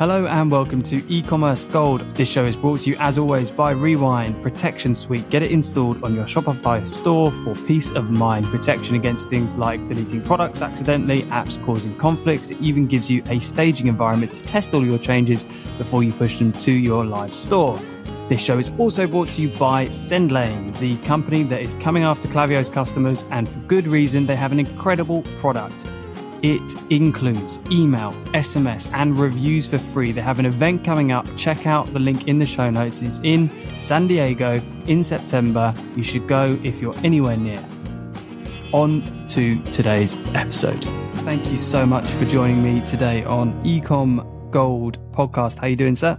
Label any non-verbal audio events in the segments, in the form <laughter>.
Hello and welcome to e-commerce gold. This show is brought to you as always by Rewind Protection Suite. Get it installed on your Shopify store for peace of mind. Protection against things like deleting products accidentally, apps causing conflicts. It even gives you a staging environment to test all your changes before you push them to your live store. This show is also brought to you by SendLane, the company that is coming after Klaviyo's customers, and for good reason. They have an incredible product. It includes email, SMS, and reviews for free. They have an event coming up. Check out the link in the show notes. It's in San Diego in September. You should go if you're anywhere near. On to today's episode. Thank you so much for joining me today on Ecom Gold podcast. How you doing, sir?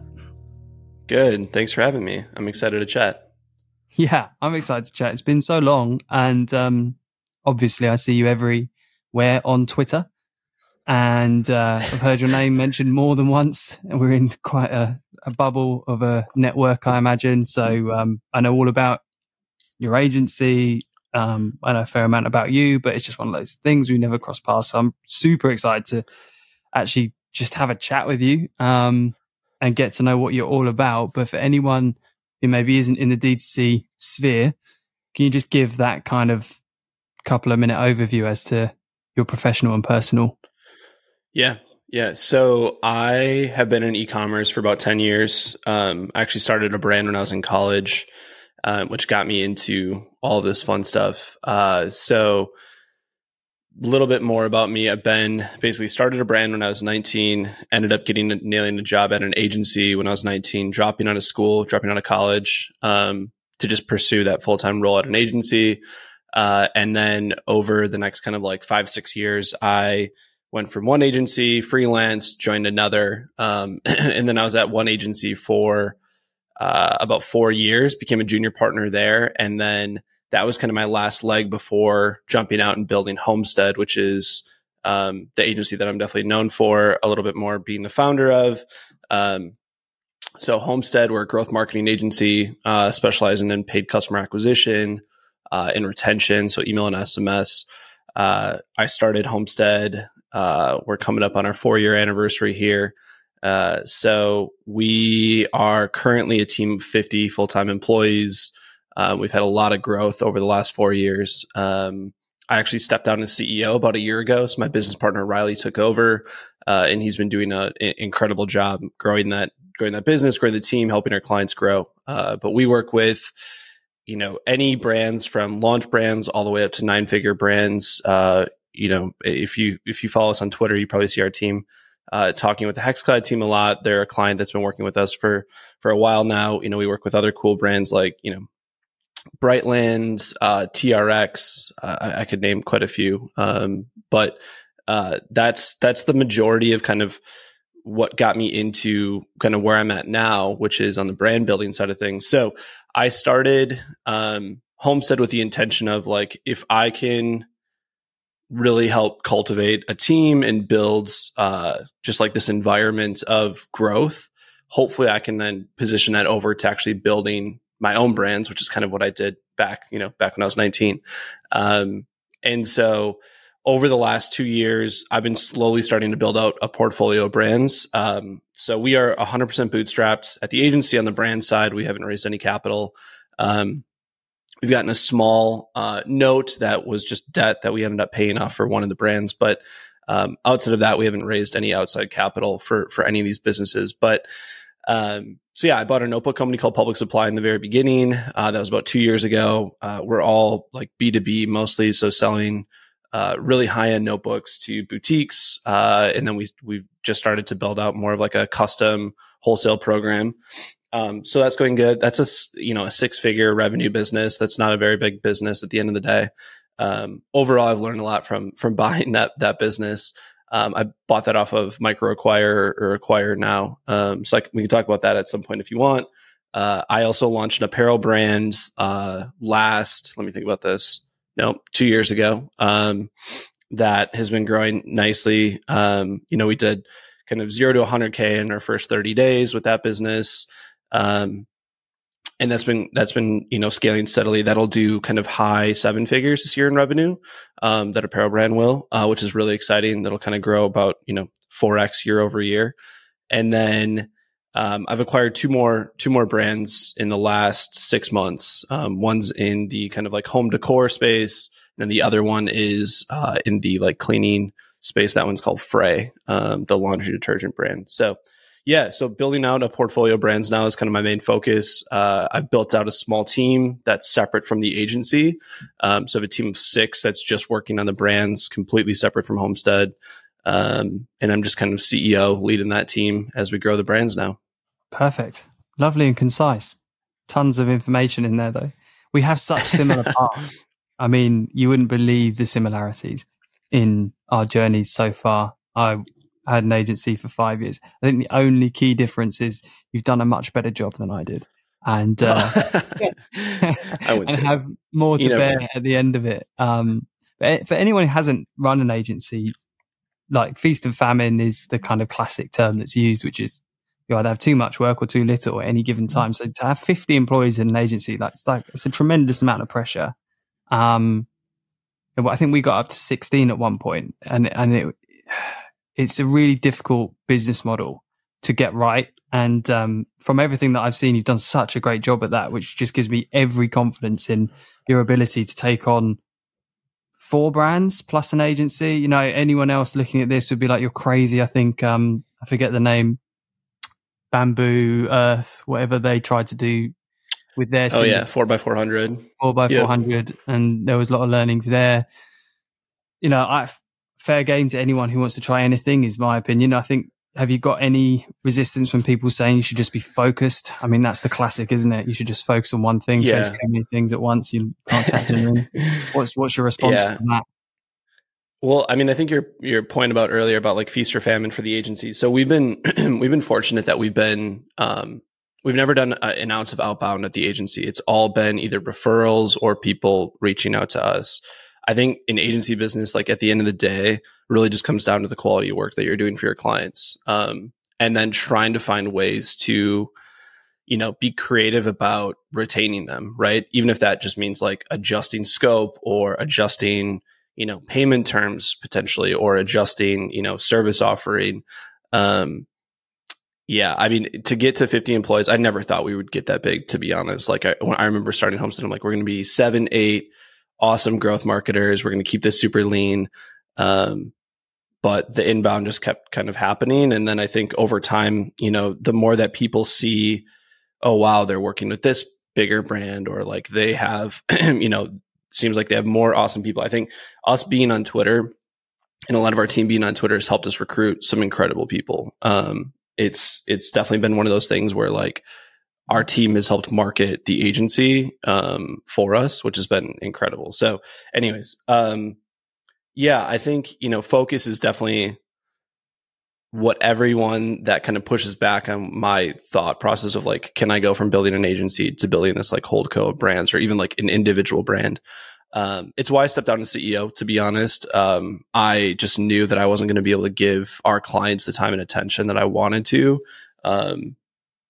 Good. Thanks for having me. I'm excited to chat. Yeah, I'm excited to chat. It's been so long, and um, obviously, I see you everywhere on Twitter and uh, I've heard your name mentioned more than once. And we're in quite a, a bubble of a network, I imagine. So um, I know all about your agency. Um, I know a fair amount about you, but it's just one of those things we never cross paths. So I'm super excited to actually just have a chat with you um, and get to know what you're all about. But for anyone who maybe isn't in the D2C sphere, can you just give that kind of couple of minute overview as to your professional and personal yeah. Yeah. So I have been in e-commerce for about 10 years. Um, I actually started a brand when I was in college, um, which got me into all this fun stuff. Uh, so a little bit more about me. I've been basically started a brand when I was 19, ended up getting nailing a job at an agency when I was 19, dropping out of school, dropping out of college, um, to just pursue that full-time role at an agency. Uh, and then over the next kind of like five, six years, I, went from one agency, freelance, joined another, um, <clears throat> and then I was at one agency for uh, about four years. Became a junior partner there, and then that was kind of my last leg before jumping out and building Homestead, which is um, the agency that I'm definitely known for. A little bit more being the founder of. Um, so Homestead, we're a growth marketing agency uh, specializing in paid customer acquisition uh, and retention, so email and SMS. Uh, I started Homestead uh, we're coming up on our four year anniversary here. Uh, so we are currently a team of 50 full time employees. Uh, we've had a lot of growth over the last four years. Um, I actually stepped down as CEO about a year ago. So my business partner Riley took over, uh, and he's been doing an incredible job growing that growing that business, growing the team, helping our clients grow. Uh, but we work with you know any brands from launch brands all the way up to nine figure brands uh, you know, if you if you follow us on Twitter, you probably see our team uh, talking with the Hexclad team a lot. They're a client that's been working with us for for a while now. You know, we work with other cool brands like you know, Brightlands, uh, TRX. Uh, I, I, could name quite a few, um, but uh, that's that's the majority of kind of what got me into kind of where I'm at now, which is on the brand building side of things. So I started um, Homestead with the intention of like if I can really help cultivate a team and builds uh, just like this environment of growth. Hopefully, I can then position that over to actually building my own brands, which is kind of what I did back, you know, back when I was 19. Um, and so over the last two years, I've been slowly starting to build out a portfolio of brands. Um, so we are 100% bootstrapped at the agency on the brand side. We haven't raised any capital. Um, We've gotten a small uh, note that was just debt that we ended up paying off for one of the brands, but um, outside of that, we haven't raised any outside capital for for any of these businesses. But um, so yeah, I bought a notebook company called Public Supply in the very beginning. Uh, that was about two years ago. Uh, we're all like B two B mostly, so selling uh, really high end notebooks to boutiques, uh, and then we we've just started to build out more of like a custom wholesale program. Um, so that's going good. That's a you know a six figure revenue business. That's not a very big business at the end of the day. Um, overall, I've learned a lot from from <laughs> buying that that business. Um, I bought that off of Micro Acquire or Acquire now. Um, so I, we can talk about that at some point if you want. Uh, I also launched an apparel brand uh, last. Let me think about this. No, two years ago. Um, that has been growing nicely. Um, you know, we did kind of zero to 100k in our first 30 days with that business. Um, and that's been that's been you know scaling steadily. That'll do kind of high seven figures this year in revenue. Um, that apparel brand will, uh, which is really exciting. That'll kind of grow about you know four x year over year. and then um, I've acquired two more two more brands in the last six months. Um, one's in the kind of like home decor space, and the other one is uh, in the like cleaning space. That one's called Frey, um, the laundry detergent brand. So yeah, so building out a portfolio of brands now is kind of my main focus. Uh, I've built out a small team that's separate from the agency. Um, so I have a team of six that's just working on the brands, completely separate from Homestead. Um, and I'm just kind of CEO leading that team as we grow the brands now. Perfect. Lovely and concise. Tons of information in there, though. We have such similar <laughs> paths. I mean, you wouldn't believe the similarities in our journeys so far. I had an agency for five years. I think the only key difference is you've done a much better job than I did, and uh, <laughs> <laughs> I would and have more to bear at the end of it. Um, but for anyone who hasn't run an agency, like feast and famine is the kind of classic term that's used, which is you either have too much work or too little at any given mm. time. So to have 50 employees in an agency, like it's like it's a tremendous amount of pressure. Um, I think we got up to 16 at one point, and and it it's a really difficult business model to get right. And um, from everything that I've seen, you've done such a great job at that, which just gives me every confidence in your ability to take on four brands plus an agency. You know, anyone else looking at this would be like, "You're crazy." I think um, I forget the name, Bamboo Earth, whatever they tried to do with their. Oh yeah, four by four hundred. Four by four hundred, and there was a lot of learnings there. You know, I fair game to anyone who wants to try anything, is my opinion. I think. Have you got any resistance from people saying you should just be focused? I mean, that's the classic, isn't it? You should just focus on one thing, yeah. chase too many things at once. You can't catch them <laughs> What's what's your response yeah. to that? Well, I mean, I think your your point about earlier about like feast or famine for the agency. So we've been <clears throat> we've been fortunate that we've been um, we've never done an ounce of outbound at the agency. It's all been either referrals or people reaching out to us. I think in agency business, like at the end of the day, really just comes down to the quality of work that you're doing for your clients. Um, and then trying to find ways to, you know, be creative about retaining them, right? Even if that just means like adjusting scope or adjusting, you know, payment terms potentially or adjusting, you know, service offering. Um, yeah, I mean, to get to 50 employees, I never thought we would get that big, to be honest. Like, I, when I remember starting Homestead, I'm like, we're going to be seven, eight, awesome growth marketers. We're going to keep this super lean. Um, but the inbound just kept kind of happening. And then I think over time, you know, the more that people see, oh, wow, they're working with this bigger brand or like they have, <clears throat> you know, seems like they have more awesome people. I think us being on Twitter and a lot of our team being on Twitter has helped us recruit some incredible people. Um, it's, it's definitely been one of those things where like, our team has helped market the agency um, for us, which has been incredible. So, anyways, um, yeah, I think you know, focus is definitely what everyone that kind of pushes back on my thought process of like, can I go from building an agency to building this like holdco brands or even like an individual brand? Um, it's why I stepped down as CEO. To be honest, um, I just knew that I wasn't going to be able to give our clients the time and attention that I wanted to. Um,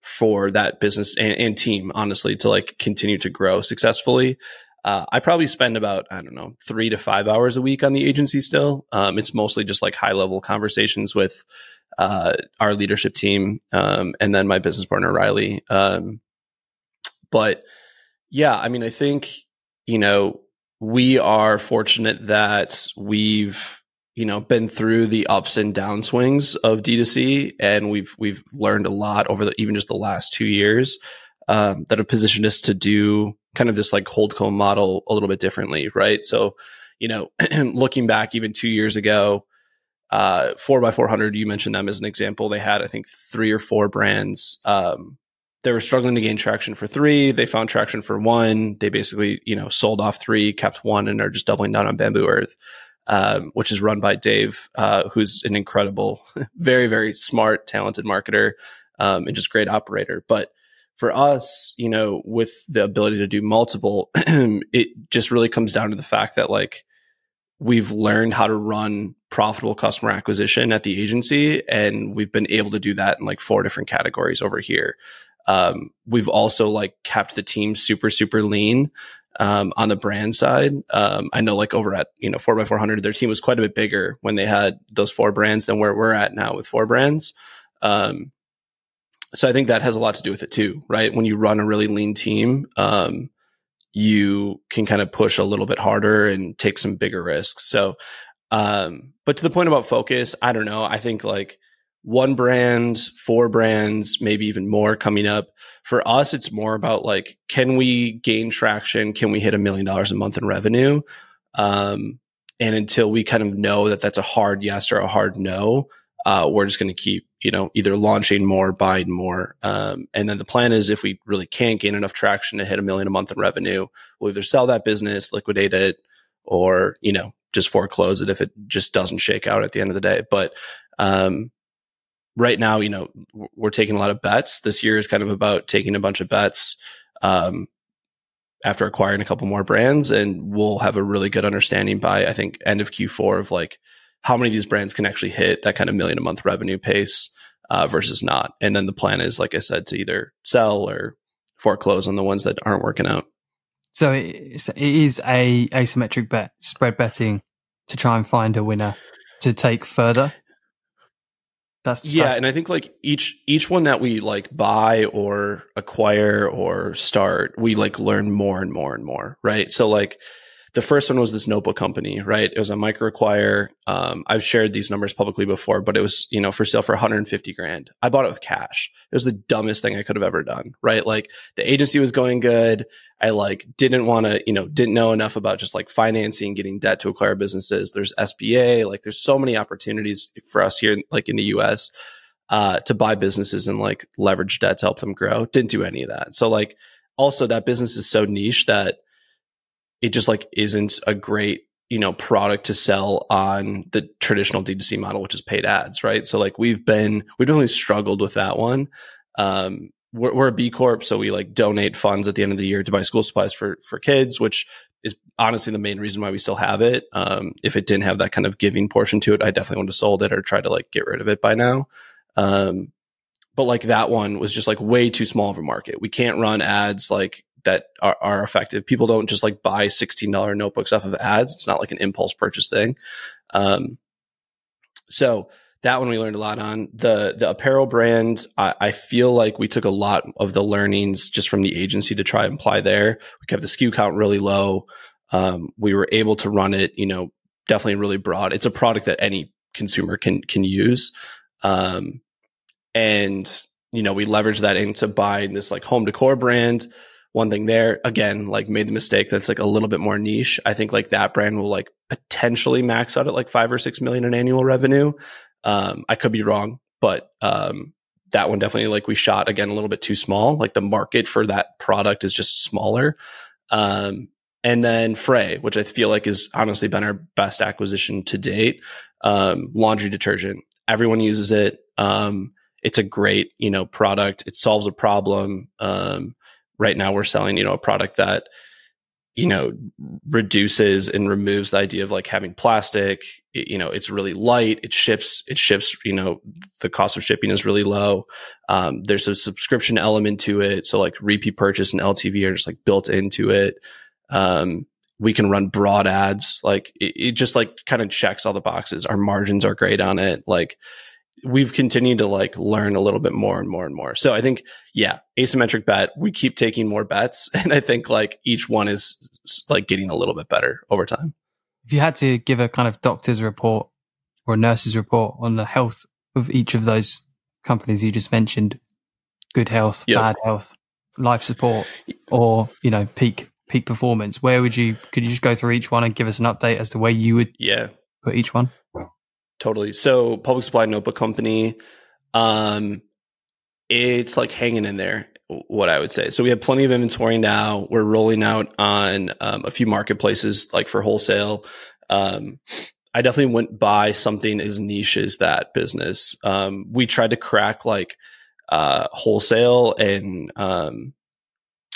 for that business and, and, team, honestly, to like continue to grow successfully. Uh, I probably spend about, I don't know, three to five hours a week on the agency still. Um, it's mostly just like high level conversations with uh, our leadership team um, and then my business partner, Riley. Um, but yeah, I mean, I think, you know, we are fortunate that we've you know been through the ups and downswings of D2C, and we've we've learned a lot over the, even just the last two years um, that have positioned us to do kind of this like holdco model a little bit differently, right? So, you know, <clears throat> looking back even two years ago, uh, four by four hundred, you mentioned them as an example. They had I think three or four brands. Um, they were struggling to gain traction for three. They found traction for one. They basically, you know, sold off three, kept one, and are just doubling down on Bamboo Earth um, which is run by Dave, uh, who's an incredible, <laughs> very, very smart, talented marketer, um, and just great operator. But for us, you know, with the ability to do multiple, <clears throat> it just really comes down to the fact that like we've learned how to run profitable customer acquisition at the agency, and we've been able to do that in like four different categories over here. Um, we've also like kept the team super, super lean um, on the brand side. Um, I know like over at, you know, 4x400, their team was quite a bit bigger when they had those four brands than where we're at now with four brands. Um, so I think that has a lot to do with it too, right? When you run a really lean team, um, you can kind of push a little bit harder and take some bigger risks. So, um, but to the point about focus, I don't know. I think like one brand, four brands, maybe even more coming up. For us, it's more about like, can we gain traction? Can we hit a million dollars a month in revenue? Um, and until we kind of know that that's a hard yes or a hard no, uh, we're just going to keep, you know, either launching more, buying more. Um, and then the plan is if we really can't gain enough traction to hit a million a month in revenue, we'll either sell that business, liquidate it, or, you know, just foreclose it if it just doesn't shake out at the end of the day. But, um, right now, you know, we're taking a lot of bets. This year is kind of about taking a bunch of bets. Um, after acquiring a couple more brands and we'll have a really good understanding by I think end of Q4 of like how many of these brands can actually hit that kind of million a month revenue pace uh, versus not. And then the plan is, like I said, to either sell or foreclose on the ones that aren't working out. So it is a asymmetric bet, spread betting to try and find a winner to take further. That's yeah, and I think like each each one that we like buy or acquire or start, we like learn more and more and more, right? So like the first one was this notebook company, right? It was a micro acquire. Um, I've shared these numbers publicly before, but it was, you know, for sale for 150 grand. I bought it with cash. It was the dumbest thing I could have ever done, right? Like the agency was going good. I like didn't want to, you know, didn't know enough about just like financing, getting debt to acquire businesses. There's SBA, like there's so many opportunities for us here, like in the US, uh, to buy businesses and like leverage debt to help them grow. Didn't do any of that. So like also that business is so niche that it just like isn't a great you know product to sell on the traditional D2C model, which is paid ads, right? So like we've been we've definitely struggled with that one. Um, we're, we're a B Corp, so we like donate funds at the end of the year to buy school supplies for for kids, which is honestly the main reason why we still have it. Um, if it didn't have that kind of giving portion to it, I definitely would have sold it or tried to like get rid of it by now. Um, but like that one was just like way too small of a market. We can't run ads like that are, are effective. People don't just like buy $16 notebooks off of ads. It's not like an impulse purchase thing. Um, so that one we learned a lot on the the apparel brand. I, I, feel like we took a lot of the learnings just from the agency to try and apply there. We kept the SKU count really low. Um, we were able to run it, you know, definitely really broad. It's a product that any consumer can can use, um, and you know we leverage that into buying this like home decor brand one thing there again like made the mistake that's like a little bit more niche i think like that brand will like potentially max out at like five or six million in annual revenue um i could be wrong but um that one definitely like we shot again a little bit too small like the market for that product is just smaller um and then Frey, which I feel like is honestly been our best acquisition to date. Um, laundry detergent. Everyone uses it. Um, it's a great, you know, product. It solves a problem. Um, right now we're selling, you know, a product that, you know, reduces and removes the idea of like having plastic. It, you know, it's really light. It ships, it ships, you know, the cost of shipping is really low. Um, there's a subscription element to it. So like repeat purchase and LTV are just like built into it. Um, we can run broad ads. Like it, it just like kind of checks all the boxes. Our margins are great on it. Like we've continued to like learn a little bit more and more and more. So I think, yeah, asymmetric bet, we keep taking more bets. <laughs> And I think like each one is like getting a little bit better over time. If you had to give a kind of doctor's report or a nurse's report on the health of each of those companies you just mentioned, good health, yep. bad health, life support, or, you know, peak peak performance, where would you could you just go through each one and give us an update as to where you would yeah put each one? Totally. So public supply notebook company, um, it's like hanging in there. What I would say. So we have plenty of inventory now. We're rolling out on um, a few marketplaces, like for wholesale. Um, I definitely wouldn't buy something as niche as that business. Um, we tried to crack like uh, wholesale and um,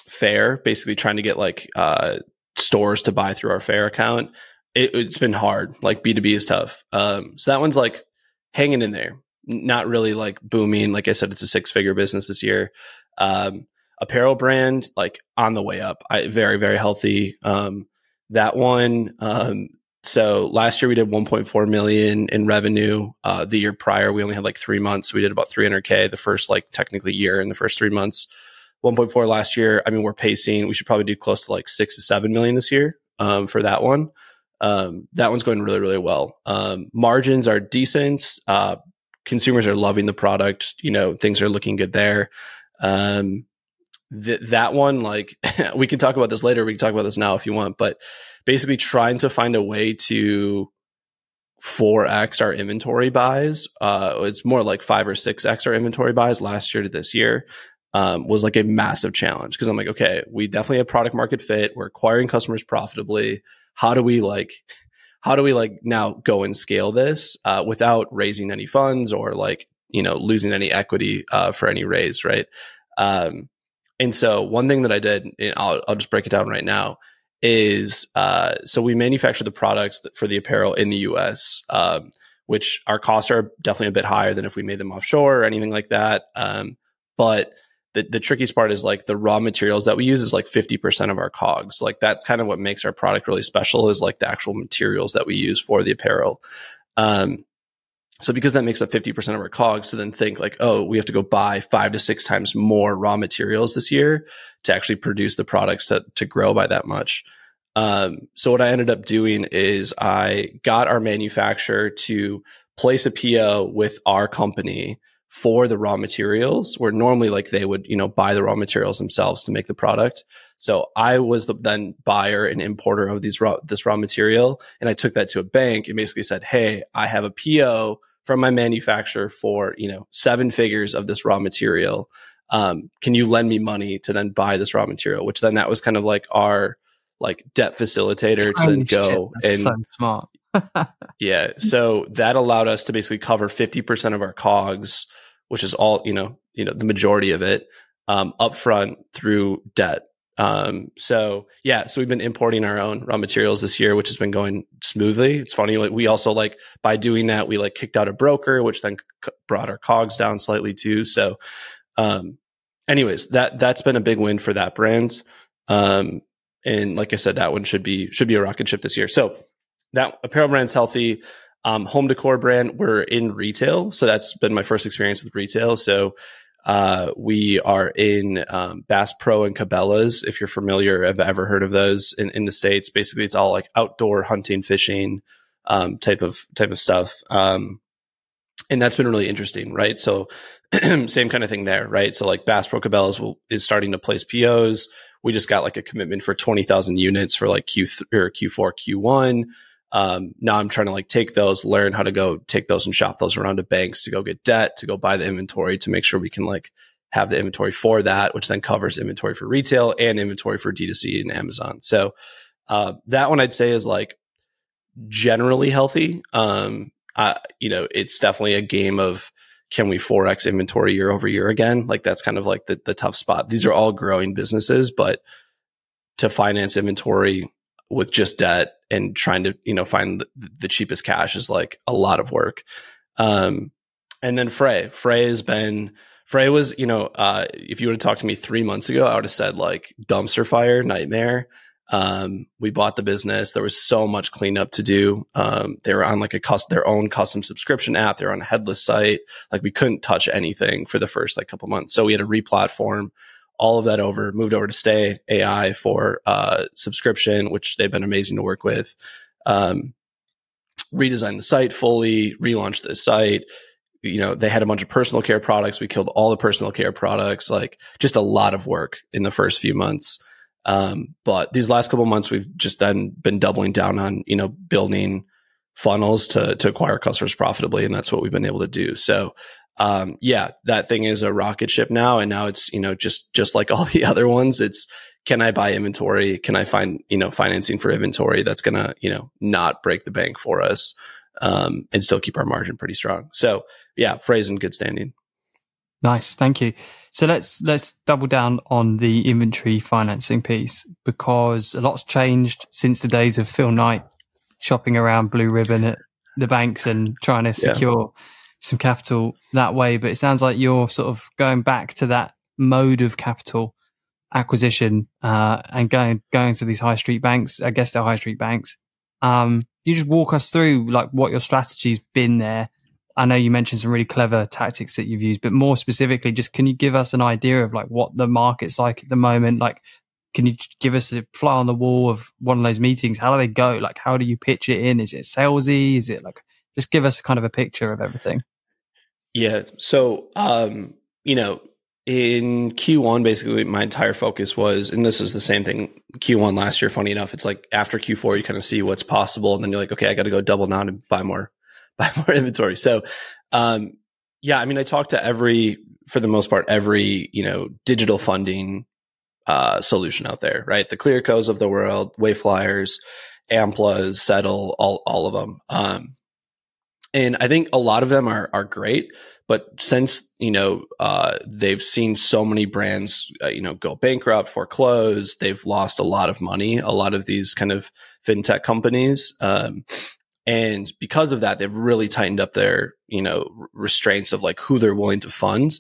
Faire, basically trying to get like uh, stores to buy through our Faire account it, has been hard. Like B two B is tough. Um, so that one's like hanging in there, not really like booming. Like I said, it's a six figure business this year. Um, apparel brand like on the way up. I, very very healthy. Um, that one, um, so last year we did 1.4 million in revenue. Uh, the year prior we only had like three months. So we did about 300k the first like technically year in the first three months. 1.4 last year. I mean, we're pacing. We should probably do close to like six to seven million this year um, for that one. Um, that one's going really, really well. Um, margins are decent. Uh, consumers are loving the product. You know, things are looking good there. Um, th- that one, like, <laughs> we can talk about this later. We can talk about this now if you want, but basically trying to find a way to 4x our inventory buys. Uh, it's more like five or 6x our inventory buys last year to this year. Um, was like a massive challenge because I'm like, okay, we definitely have product market fit. We're acquiring customers profitably. How do we like, how do we like now go and scale this uh, without raising any funds or like you know losing any equity uh, for any raise, right? Um, and so one thing that I did, I'll, I'll just break it down right now, is uh, so we manufacture the products for the apparel in the U.S., um, which our costs are definitely a bit higher than if we made them offshore or anything like that. Um, but the, the trickiest part is like the raw materials that we use is like 50% of our cogs. Like that's kind of what makes our product really special is like the actual materials that we use for the apparel. Um, so because that makes up 50% of our cogs, so then think like, oh, we have to go buy five to six times more raw materials this year to actually produce the products to, to grow by that much. Um, so what I ended up doing is I got our manufacturer to place a PO with our company for the raw materials where normally like they would, you know, buy the raw materials themselves to make the product. So I was the then buyer and importer of these raw, this raw material. And I took that to a bank and basically said, Hey, I have a PO from my manufacturer for, you know, seven figures of this raw material. Um, can you lend me money to then buy this raw material? Which then that was kind of like our like debt facilitator to then go and so smart. <laughs> yeah. So that allowed us to basically cover 50% of our cogs, which is all, you know, you know, the majority of it, um, upfront through debt. Um, so yeah, so we've been importing our own raw materials this year, which has been going smoothly. It's funny, like we also like by doing that, we like kicked out a broker, which then c- brought our cogs down slightly too. So, um, anyways, that that's been a big win for that brand. Um, and like I said, that one should be should be a rocket ship this year. So that apparel brand's healthy. Um, home decor brand, we're in retail, so that's been my first experience with retail. So uh, we are in um, Bass Pro and Cabela's. If you're familiar, have ever heard of those in, in the states? Basically, it's all like outdoor hunting, fishing um, type of type of stuff, um, and that's been really interesting, right? So, <clears throat> same kind of thing there, right? So, like Bass Pro Cabela's will, is starting to place POs. We just got like a commitment for twenty thousand units for like Q th- or Q4, Q1. Um, now I'm trying to like take those, learn how to go take those and shop those around to banks to go get debt, to go buy the inventory to make sure we can like have the inventory for that, which then covers inventory for retail and inventory for D2C and Amazon. So uh, that one I'd say is like generally healthy. Um, uh, you know, it's definitely a game of can we 4x inventory year over year again? Like that's kind of like the, the tough spot. These are all growing businesses, but to finance inventory with just debt and trying to you know find the, the cheapest cash is like a lot of work. Um and then frey. Frey has been frey was you know uh if you would have talked to me three months ago i would have said like dumpster fire nightmare. Um we bought the business. There was so much cleanup to do. Um they were on like a custom their own custom subscription app. They're on a headless site. Like we couldn't touch anything for the first like couple months. So we had to replatform all of that over, moved over to Stay AI for uh, subscription, which they've been amazing to work with. Um, redesigned the site fully, relaunched the site. You know, they had a bunch of personal care products. We killed all the personal care products, like just a lot of work in the first few months. Um, but these last couple months, we've just then been doubling down on, you know, building funnels to, to acquire customers profitably. And that's what we've been able to do. So um, yeah, that thing is a rocket ship now. And now it's, you know, just, just like all <laughs> the other ones, it's, can I buy inventory? Can I find, you know, financing for inventory that's going to, you know, not break the bank for us, um, and still keep our margin pretty strong. So yeah, Frey's in good standing. Nice. Thank you. So let's, let's double down on the inventory financing piece because a lot's changed since the days of Phil Knight shopping around blue ribbon at the banks and trying to secure yeah some capital that way. But it sounds like you're sort of going back to that mode of capital acquisition uh, and going going to these high street banks. I guess they're high street banks Um, you just walk us through like what your strategy's been there. I know you mentioned some really clever tactics that you've used, but more specifically, just can you give us an idea of like what the market's like at the moment? Like, can you give us a fly on the wall of one of those meetings? How do they go? Like, how do you pitch it in? Is it salesy? Is it like, just give us kind of a picture of everything. Yeah. So, um, you know, in Q1, basically, my entire focus was, and this is the same thing Q1 last year. Funny enough, it's like after Q4, you kind of see what's possible, and then you're like, okay, I got to go double down and buy more, <laughs> buy more inventory. So, um, yeah, I mean, I talked to every, for the most part, every you know digital funding uh, solution out there, right? The Clearcos of the world, Wayflyers, Amplas, Settle, all all of them. Um, and I think a lot of them are are great. But since you know uh, they've seen so many brands, uh, you know, go bankrupt, foreclose, they've lost a lot of money. A lot of these kind of fintech companies, um, and because of that, they've really tightened up their you know restraints of like who they're willing to fund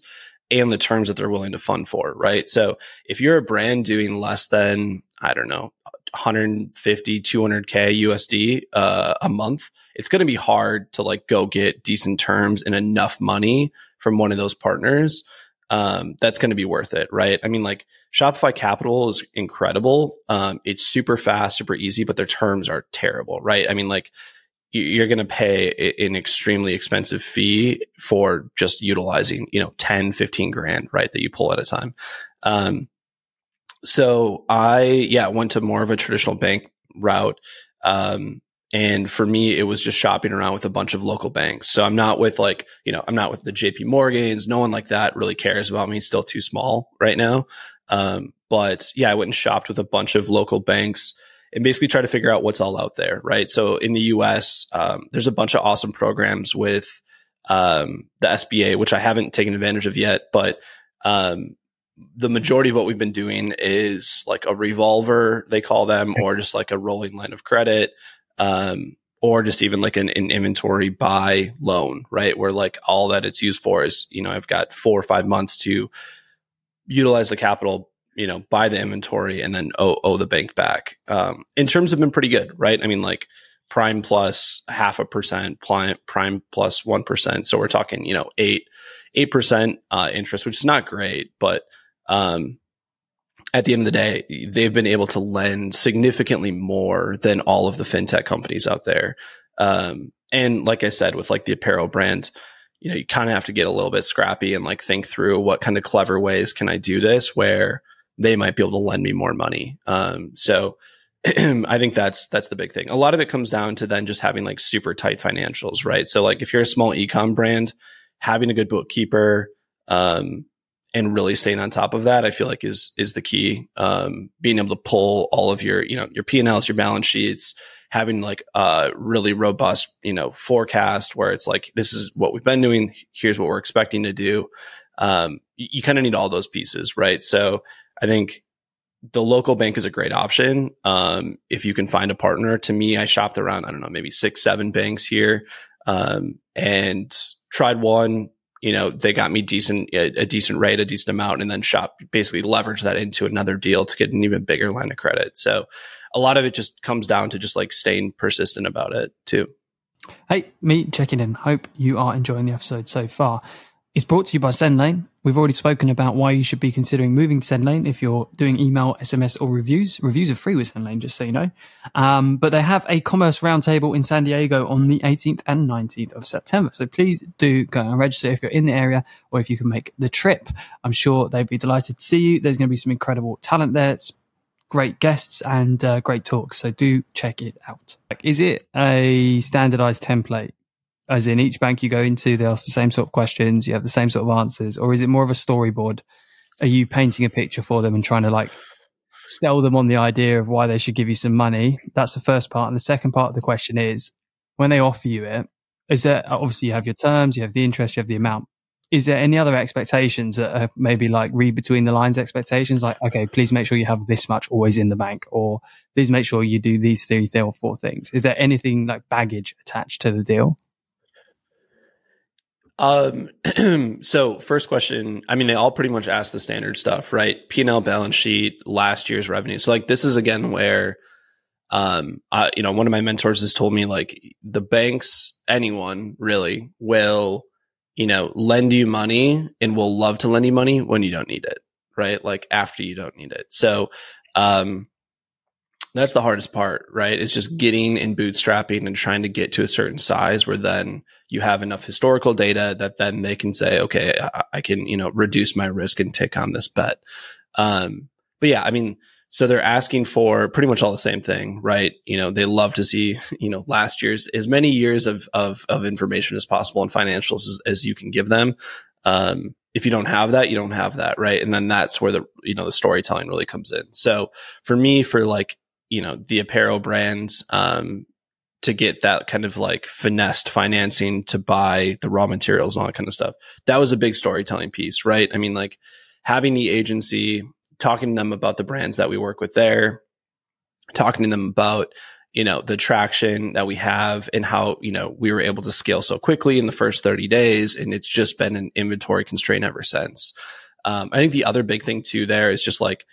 and the terms that they're willing to fund for. Right. So if you're a brand doing less than I don't know 150 200k usd uh, a month it's going to be hard to like go get decent terms and enough money from one of those partners um, that's going to be worth it right? I mean like shopify capital is incredible um, it's super fast super easy but their terms are terrible right? I mean like you're going to pay an extremely expensive fee for just utilizing you know 10 15 grand right that you pull at a time um, so I, yeah, went to more of a traditional bank route. Um, and for me, it was just shopping around with a bunch of local banks. So I'm not with like, you know, I'm not with the JP Morgans. No one like that really cares about me. Still too small right now. Um, but yeah, I went and shopped with a bunch of local banks and basically try to figure out what's all out there. Right. So in the US, um, there's a bunch of awesome programs with, um, the SBA, which I haven't taken advantage of yet, but, um, the majority of what we've been doing is like a revolver, they call them, or just like a rolling line of credit, um, or just even like an, an, inventory buy loan, right? Where like all that it's used for is, you know, I've got four or five months to utilize the capital, you know, buy the inventory and then owe, owe the bank back. Um, in terms have been pretty good, right? I mean, like prime plus half a percent, prime, prime plus 1. So we're talking, you know, eight, 8% uh, interest, which is not great, but um, at the end of the day, they've been able to lend significantly more than all of the fintech companies out there. Um, and like I said, with like the apparel brand, you know, you kind of have to get a little bit scrappy and like think through what kind of clever ways can I do this where they might be able to lend me more money. Um, so <clears throat> I think that's that's the big thing. A lot of it comes down to then just having like super tight financials, right? So like if you're a small ecom brand, having a good bookkeeper, um, and really staying on top of that, I feel like is is the key. Um, being able to pull all of your, you know, your P and Ls, your balance sheets, having like a really robust, you know, forecast where it's like this is what we've been doing. Here's what we're expecting to do. Um, you, you kind of need all those pieces, right? So I think the local bank is a great option um, if you can find a partner. To me, I shopped around I don't know maybe six seven banks here um, and tried one you know they got me decent a, decent rate a decent amount and then shop basically leverage that into another deal to get an even bigger line of credit. So a lot of it just comes down to just like staying persistent about it too. Hey me checking in. Hope you are enjoying the episode so far it's brought to you by SendLane. We've already spoken about why you should be considering moving to SendLane if you're doing email, SMS, or reviews. Reviews are free with SendLane, just so you know. Um, but they have a commerce roundtable in San Diego on the 18th and 19th of September. So please do go and register if you're in the area or if you can make the trip. I'm sure they'd be delighted to see you. There's going to be some incredible talent there. It's great guests and uh, great talks. So do check it out. Is it a standardized template as in each bank you go into, they ask the same sort of questions, you have the same sort of answers, or is it more of a storyboard? Are you painting a picture for them and trying to like sell them on the idea of why they should give you some money? That's the first part. And the second part of the question is when they offer you it, is there obviously you have your terms, you have the interest, you have the amount. Is there any other expectations that are maybe like read between the lines expectations? Like, okay, please make sure you have this much always in the bank, or please make sure you do these three, three or four things. Is there anything like baggage attached to the deal? Um, <clears throat> so first question, I mean, they all pretty much ask the standard stuff, right? P&L balance sheet, last year's revenue. So like, this is again where, um, I, you know, one of my mentors has told me like the banks, anyone really will, you know, lend you money and will love to lend you money when you don't need it, right? Like after you don't need it. So, um, that's the hardest part, right? Is just getting and bootstrapping and trying to get to a certain size where then you have enough historical data that then they can say, okay, I, I can, you know, reduce my risk and take on this bet. Um, but yeah, I mean, so they're asking for pretty much all the same thing, right? You know, they love to see, you know, last year's as many years of of, of information as possible and financials as, as you can give them. Um, if you don't have that, you don't have that, right? And then that's where the you know the storytelling really comes in. So for me, for like you know the apparel brands, um, to get that kind of like finessed financing to buy the raw materials and all that kind of stuff, that was a big storytelling piece, right? I mean, like having the agency talking to them about the brands that we work with there, talking to them about you know the traction that we have and how you know we were able to scale so quickly in the first 30 days and it's just been an inventory constraint ever since um, i think the other big thing too there is just like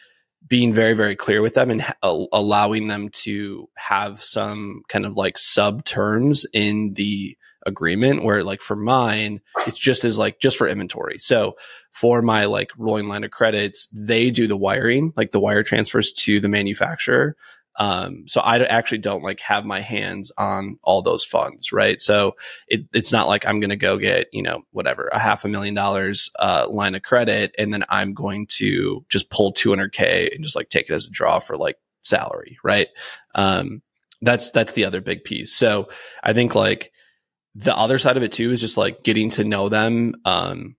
being very very clear with them and ha- allowing them to have some kind of like sub terms in the agreement where like for mine it's just as like just for inventory. So for my like rolling line of credits they do the wiring like the wire transfers to the manufacturer um, so I actually don't like have my hands on all those funds, right? So it, it's not like I'm going to go get, you know, whatever, a half a million dollars, uh, line of credit. And then I'm going to just pull 200k and just like take it as a draw for like salary, right? Um, that's, that's the other big piece. So I think like the other side of it too is just like getting to know them um,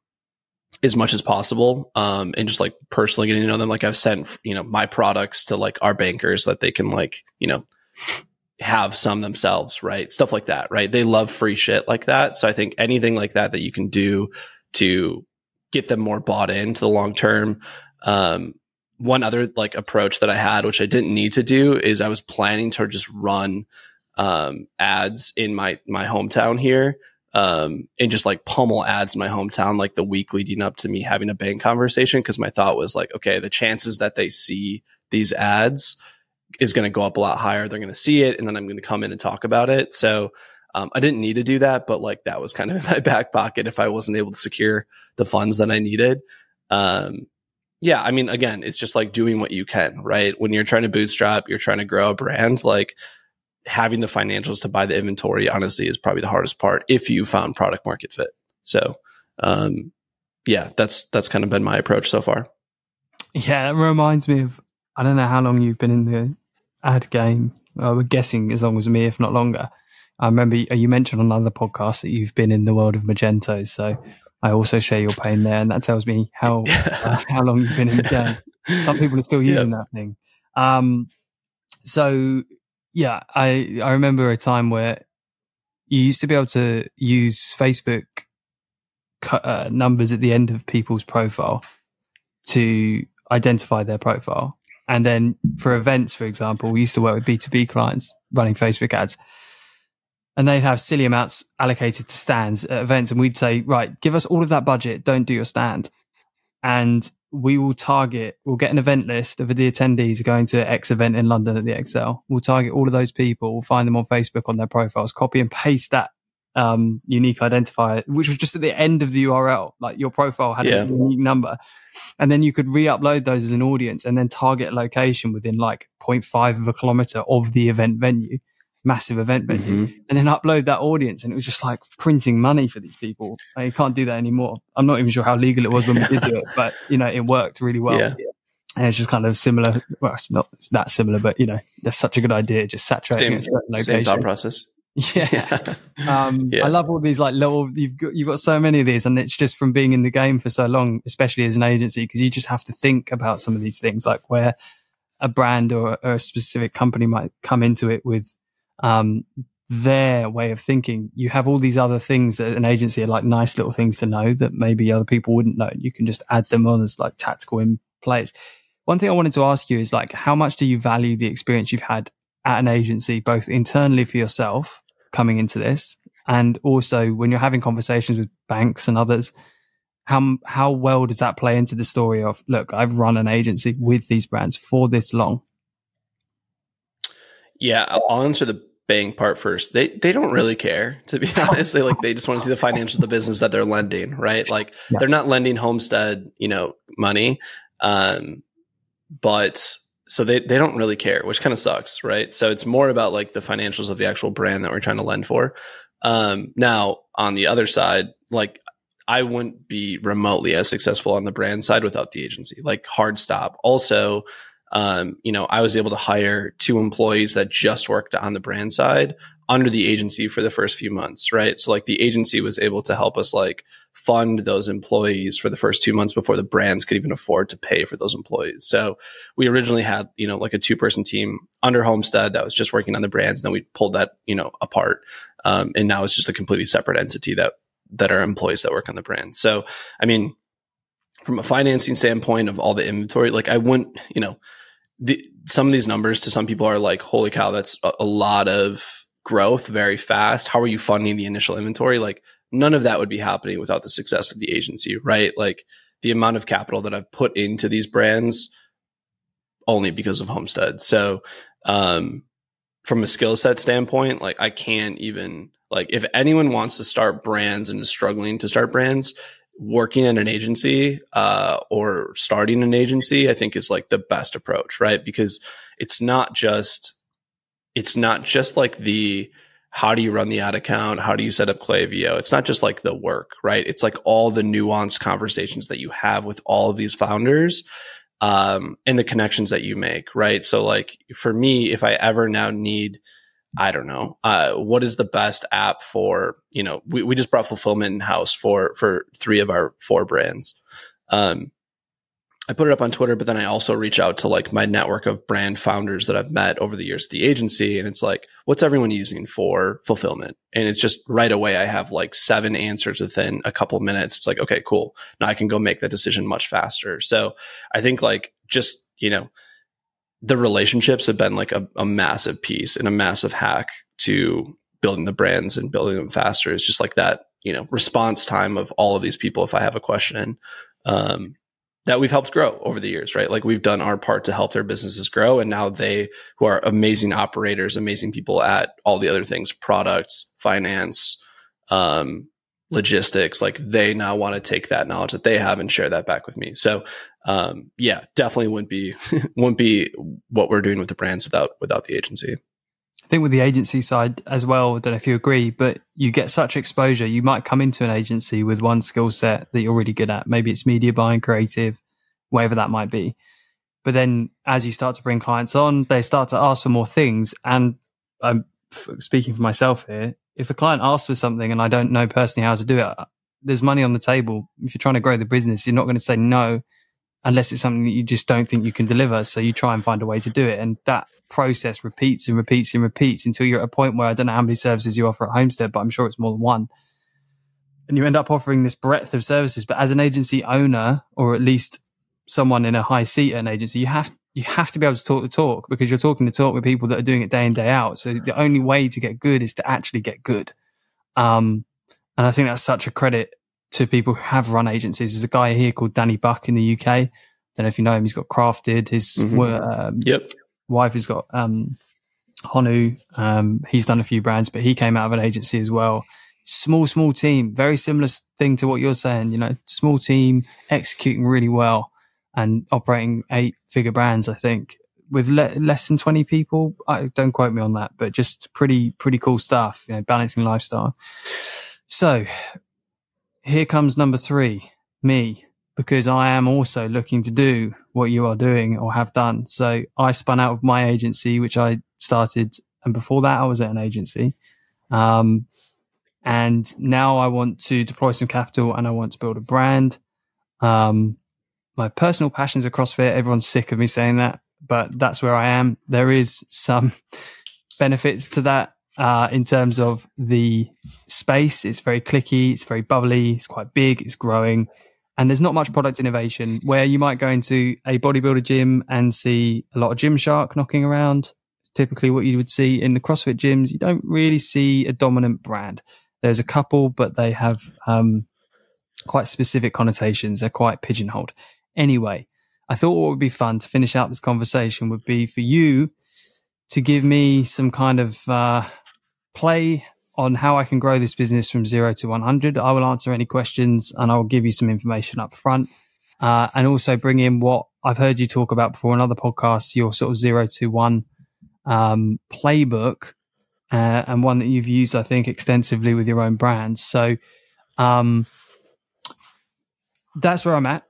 as much as possible um, and just like personally getting to know them. Like i've sent you know my products to like our bankers that they can like you know have some themselves right? Stuff like that right? They love free shit like that. So i think anything like that that you can do to get them more bought into the long term um, one other like approach that i had which i didn't need to do is i was planning to just run um, ads in my my hometown here um, and just like pummel ads in my hometown like the week leading up to me having a bank conversation because my thought was like okay the chances that they see these ads is going to go up a lot higher. They're going to see it and then i'm going to come in and talk about it. So um, i didn't need to do that but like that was kind of <laughs> in my back pocket if i wasn't able to secure the funds that i needed. Um, yeah i mean again it's just like doing what you can right? When you're trying to bootstrap you're trying to grow a brand like having the financials to buy the inventory honestly is probably the hardest part if you found product market fit. So um, yeah that's that's kind of been my approach so far. Yeah that reminds me of i don't know how long you've been in the ad game. Uh, we're guessing as long as me if not longer. I remember you mentioned on another podcast that you've been in the world of magento so i also share your pain there and that tells me how <laughs> uh, how long you've been in the game. Some people are still <laughs> using yep. that thing. Um, so yeah, I I remember a time where you used to be able to use Facebook uh, numbers at the end of people's profile to identify their profile. And then for events, for example, we used to work with B2B clients running Facebook ads. And they'd have silly amounts allocated to stands at events. And we'd say, right, give us all of that budget. Don't do your stand. And we will target, we'll get an event list of the attendees going to X event in London at the ExCeL. We'll target all of those people, we'll find them on Facebook on their profiles, copy and paste that um, unique identifier, which was just at the end of the URL. Like your profile had yeah. a unique number. And then you could re upload those as an audience and then target a location within like 0.5 of a kilometer of the event venue massive event venue mm-hmm. and then upload that audience. And it was just like printing money for these people. Like, you can't do that anymore. I'm not even sure how legal it was when we did do it, but you know, it worked really well. Yeah. And it's just kind of similar. Well, it's not that similar, but you know, that's such a good idea. Just saturating same, same thought process. <laughs> Yeah. Um, yeah. I love all these like little, you've got, you've got so many of these and it's just from being in the game for so long, especially as an agency, because you just have to think about some of these things, like where a brand or, or, a specific company might come into it with um, their way of thinking. You have all these other things that an agency are like nice little things to know that maybe other people wouldn't know. You can just add them on as like tactical in place. One thing I wanted to ask you is like, how much do you value the experience you've had at an agency, both internally for yourself coming into this, and also when you're having conversations with banks and others? How how well does that play into the story of look? I've run an agency with these brands for this long Yeah, I'll answer the bank part first. They they don't really care to be <laughs> honest. They like they just want to see the financials of the business that they're lending, right? Like yeah. they're not lending Homestead, you know, money. Um, but so they they don't really care, which kind of sucks, right? So it's more about like the financials of the actual brand that we're trying to lend for. Um, now on the other side, like I wouldn't be remotely as successful on the brand side without the agency. Like hard stop. Also, um, you know, I was able to hire two employees that just worked on the brand side under the agency for the first few months, right? So like the agency was able to help us like fund those employees for the first two months before the brands could even afford to pay for those employees. So we originally had, you know, like a two person team under Homestead that was just working on the brands. And then we pulled that, you know, apart. Um, and now it's just a completely separate entity that, that are employees that work on the brand. So, I mean, from a financing standpoint of all the inventory, like I wouldn't, you know, the, some of these numbers to some people are like, holy cow, that's a, a lot of growth very fast. How are you funding the initial inventory? Like none of that would be happening without the success of the agency, right? Like the amount of capital that I've put into these brands only because of Homestead. So, um, from a skill set standpoint, like I can't even like if anyone wants to start brands and is struggling to start brands, working in an agency uh, or starting an agency, I think is like the best approach, right? Because it's not just it's not just like the how do you run the ad account? How do you set up Klaviyo? It's not just like the work, right? It's like all the nuanced conversations that you have with all of these founders um, and the connections that you make, right? So, like for me, if I ever now need I don't know. Uh, what is the best app for, you know, we, we just brought fulfillment in house for, for three of our four brands. Um, I put it up on Twitter, but then I also reach out to like my network of brand founders that I've met over the years at the agency. And it's like, what's everyone using for fulfillment? And it's just right away, I have like seven answers within a couple minutes. It's like, okay, cool. Now I can go make the decision much faster. So I think like just, you know, the relationships have been like a, a massive piece and a massive hack to building the brands and building them faster. It's just like that, you know, response time of all of these people. If I have a question, um, that we've helped grow over the years, right? Like we've done our part to help their businesses grow. And now they, who are amazing operators, amazing people at all the other things, products, finance, um, logistics, like they now want to take that knowledge that they have and share that back with me. So um, yeah, definitely wouldn't be <laughs> wouldn't be what we're doing with the brands without without the agency. I think with the agency side as well, I don't know if you agree, but you get such exposure. You might come into an agency with one skill set that you're really good at. Maybe it's media buying, creative, whatever that might be. But then as you start to bring clients on, they start to ask for more things. And I'm speaking for myself here. If a client asks for something and I don't know personally how to do it, there's money on the table. If you're trying to grow the business, you're not going to say no unless it's something that you just don't think you can deliver. So you try and find a way to do it. And that process repeats and repeats and repeats until you're at a point where I don't know how many services you offer at Homestead, but I'm sure it's more than one. And you end up offering this breadth of services. But as an agency owner, or at least someone in a high seat at an agency, you have you have to be able to talk the talk because you're talking the talk with people that are doing it day in day out. So the only way to get good is to actually get good. Um, and I think that's such a credit to people who have run agencies. There's a guy here called Danny Buck in the UK. I Don't know if you know him. He's got Crafted. His mm-hmm. um, yep. wife has got um, Honu. Um, he's done a few brands, but he came out of an agency as well. Small, small team. Very similar thing to what you're saying. You know, small team executing really well and operating eight figure brands. I think with le- less than 20 people. I, don't quote me on that, but just pretty, pretty cool stuff. You know, balancing lifestyle. So here comes number three, me, because I am also looking to do what you are doing or have done. So I spun out of my agency, which I started, and before that, I was at an agency. Um, and now I want to deploy some capital and I want to build a brand. Um, my personal passions are CrossFit. Everyone's sick of me saying that, but that's where I am. There is some <laughs> benefits to that uh, in terms of the space. It's very clicky, it's very bubbly, it's quite big, it's growing, and there's not much product innovation. Where you might go into a bodybuilder gym and see a lot of Gymshark knocking around. Typically, what you would see in the CrossFit gyms, you don't really see a dominant brand. There's a couple, but they have um, quite specific connotations. They're quite pigeonholed. Anyway, I thought what would be fun to finish out this conversation would be for you to give me some kind of uh, play on how I can grow this business from zero to 100. I will answer any questions and I'll give you some information up front. Uh, and also bring in what I've heard you talk about before in other podcasts, your sort of zero to one um, playbook, uh, and one that you've used, I think, extensively with your own brands. So um, that's where I'm at.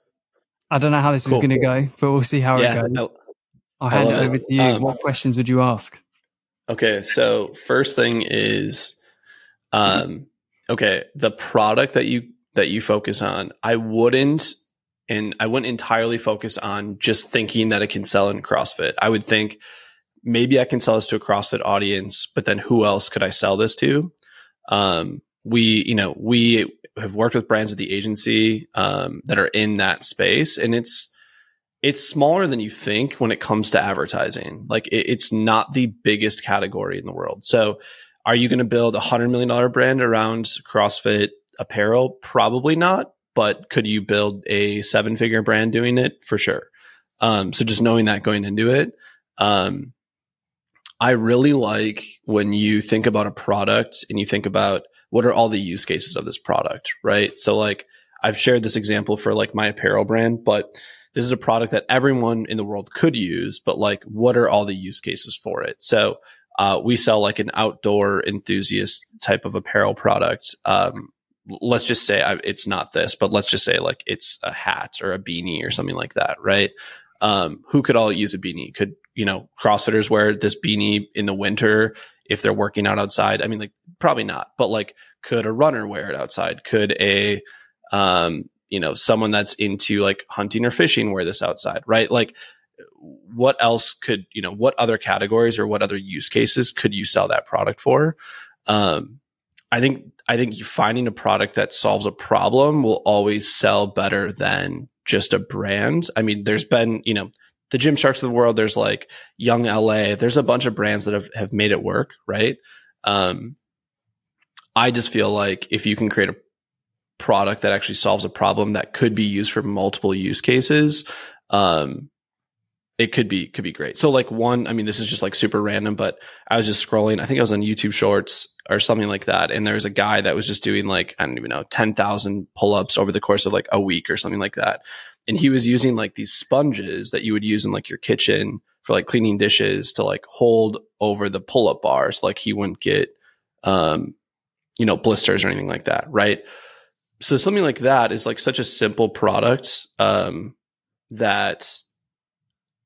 I don't know how this cool. is going to go, but we'll see how yeah, it goes. I'll hand it over to you. Um, what questions would you ask? Okay, so first thing is, um, okay, the product that you that you focus on, I wouldn't, and I wouldn't entirely focus on just thinking that it can sell in CrossFit. I would think maybe I can sell this to a CrossFit audience, but then who else could I sell this to? Um, we, you know, we have worked with brands at the agency um, that are in that space, and it's it's smaller than you think when it comes to advertising. Like it, it's not the biggest category in the world. So, are you going to build a hundred million dollar brand around CrossFit apparel? Probably not. But could you build a seven figure brand doing it for sure? Um, so just knowing that going into it, um, I really like when you think about a product and you think about what are all the use cases of this product, right? So like I've shared this example for like my apparel brand, but this is a product that everyone in the world could use, but like what are all the use cases for it? So uh, we sell like an outdoor enthusiast type of apparel product. Um, let's just say I, it's not this, but let's just say like it's a hat or a beanie or something like that, right? Um, who could all use a beanie? Could you know CrossFitters wear this beanie in the winter if they're working out outside? I mean, like probably not, but like could a runner wear it outside? Could a um, you know someone that's into like hunting or fishing wear this outside? Right? Like what else could you know what other categories or what other use cases could you sell that product for? Um, I think I think finding a product that solves a problem will always sell better than just a brand. I mean, there's been, you know, the Gymsharks of the world, there's like Young LA, there's a bunch of brands that have, have made it work, right? Um, I just feel like if you can create a product that actually solves a problem that could be used for multiple use cases, um, it could be could be great. So like one, I mean, this is just like super random, but I was just scrolling. I think I was on YouTube Shorts or something like that, and there's a guy that was just doing like I don't even know ten thousand pull ups over the course of like a week or something like that, and he was using like these sponges that you would use in like your kitchen for like cleaning dishes to like hold over the pull up bars, like he wouldn't get, um, you know, blisters or anything like that, right? So something like that is like such a simple product um, that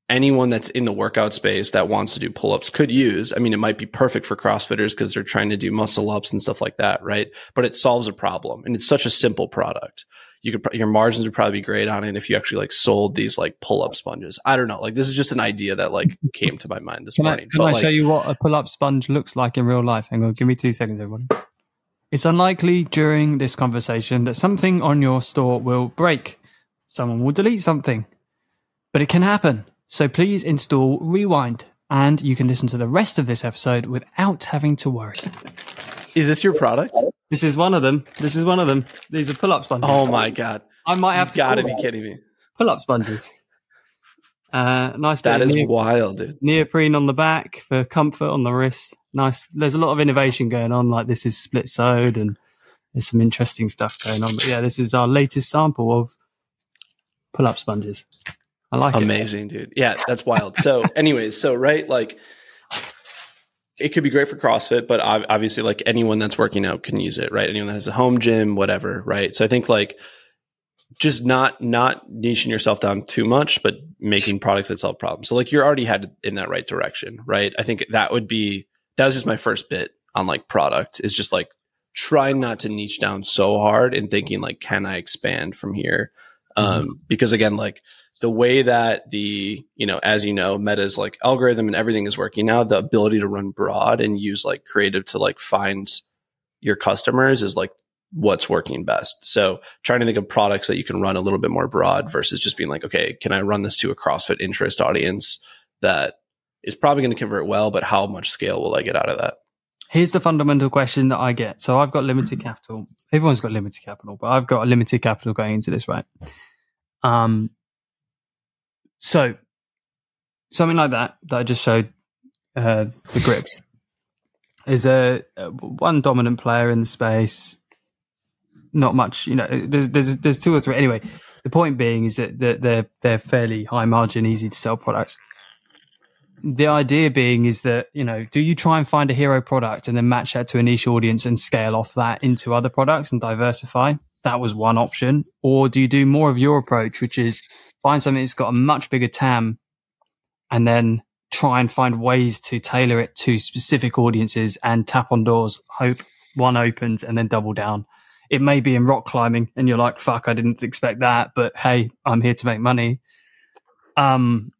anyone that's in the workout space that wants to do pull-ups could use. I mean, it might be perfect for CrossFitters because they're trying to do muscle ups and stuff like that, right? But it solves a problem, and it's such a simple product. You could your margins would probably be great on it if you actually like sold these like pull-up sponges. I don't know. Like this is just an idea that like <laughs> came to my mind this can morning. I, can but, I like, show you what a pull-up sponge looks like in real life? Hang on, give me two seconds, everyone. It's unlikely during this conversation that something on your store will break. Someone will delete something, but it can happen. So please install Rewind and you can listen to the rest of this episode without having to worry. Is this your product? This is one of them. This is one of them. These are pull-up sponges. Oh my god! I might have You've to. Gotta be kidding me! Pull-up sponges. Uh, nice. That is wild, dude. Neoprene on the back for comfort on the wrist. Nice. There's a lot of innovation going on. Like this is split sewed, and there's some interesting stuff going on. But yeah, this is our latest sample of pull-up sponges. I like it. Amazing, it. dude. Yeah, that's wild. So, <laughs> anyways, so right, like it could be great for CrossFit, but obviously, like anyone that's working out can use it, right? Anyone that has a home gym, whatever, right? So, I think like just not not niching yourself down too much, but making products that solve problems. So, like you're already headed in that right direction, right? I think that would be that was just my first bit on like product is just like trying not to niche down so hard and thinking like, can I expand from here? Mm-hmm. Um, because again, like the way that the you know as you know meta's like algorithm and everything is working now the ability to run broad and use like creative to like find your customers is like what's working best. So trying to think of products that you can run a little bit more broad versus just being like okay can i run this to a crossfit interest audience that is probably going to convert well but how much scale will i get out of that? Here's the fundamental question that i get. So i've got limited capital. Everyone's got limited capital but i've got a limited capital going into this right? Um so something like that that I just showed uh, the grips. Is a, a one dominant player in the space. Not much, you know. There's, there's there's two or three. Anyway, the point being is that they're they're fairly high margin, easy to sell products. The idea being is that you know, do you try and find a hero product and then match that to a niche audience and scale off that into other products and diversify? That was one option. Or do you do more of your approach, which is find something that's got a much bigger TAM and then try and find ways to tailor it to specific audiences and tap on doors, hope one opens and then double down. It may be in rock climbing and you're like, fuck, I didn't expect that, but hey, I'm here to make money. Um,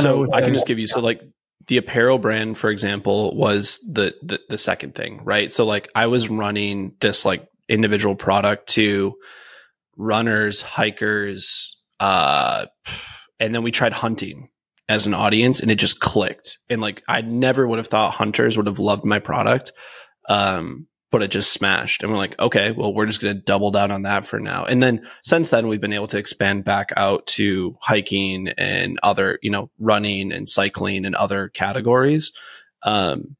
so also, I can just give you, so like the apparel brand, for example, was the, the, the second thing, right? So like I was running this like individual product to runners, hikers, uh, and then we tried hunting as an audience and it just clicked. And like I never would have thought hunters would have loved my product. Um, but it just smashed. And we're like, okay, well, we're just going to double down on that for now. And then since then, we've been able to expand back out to hiking and other, you know, running and cycling and other categories. Um,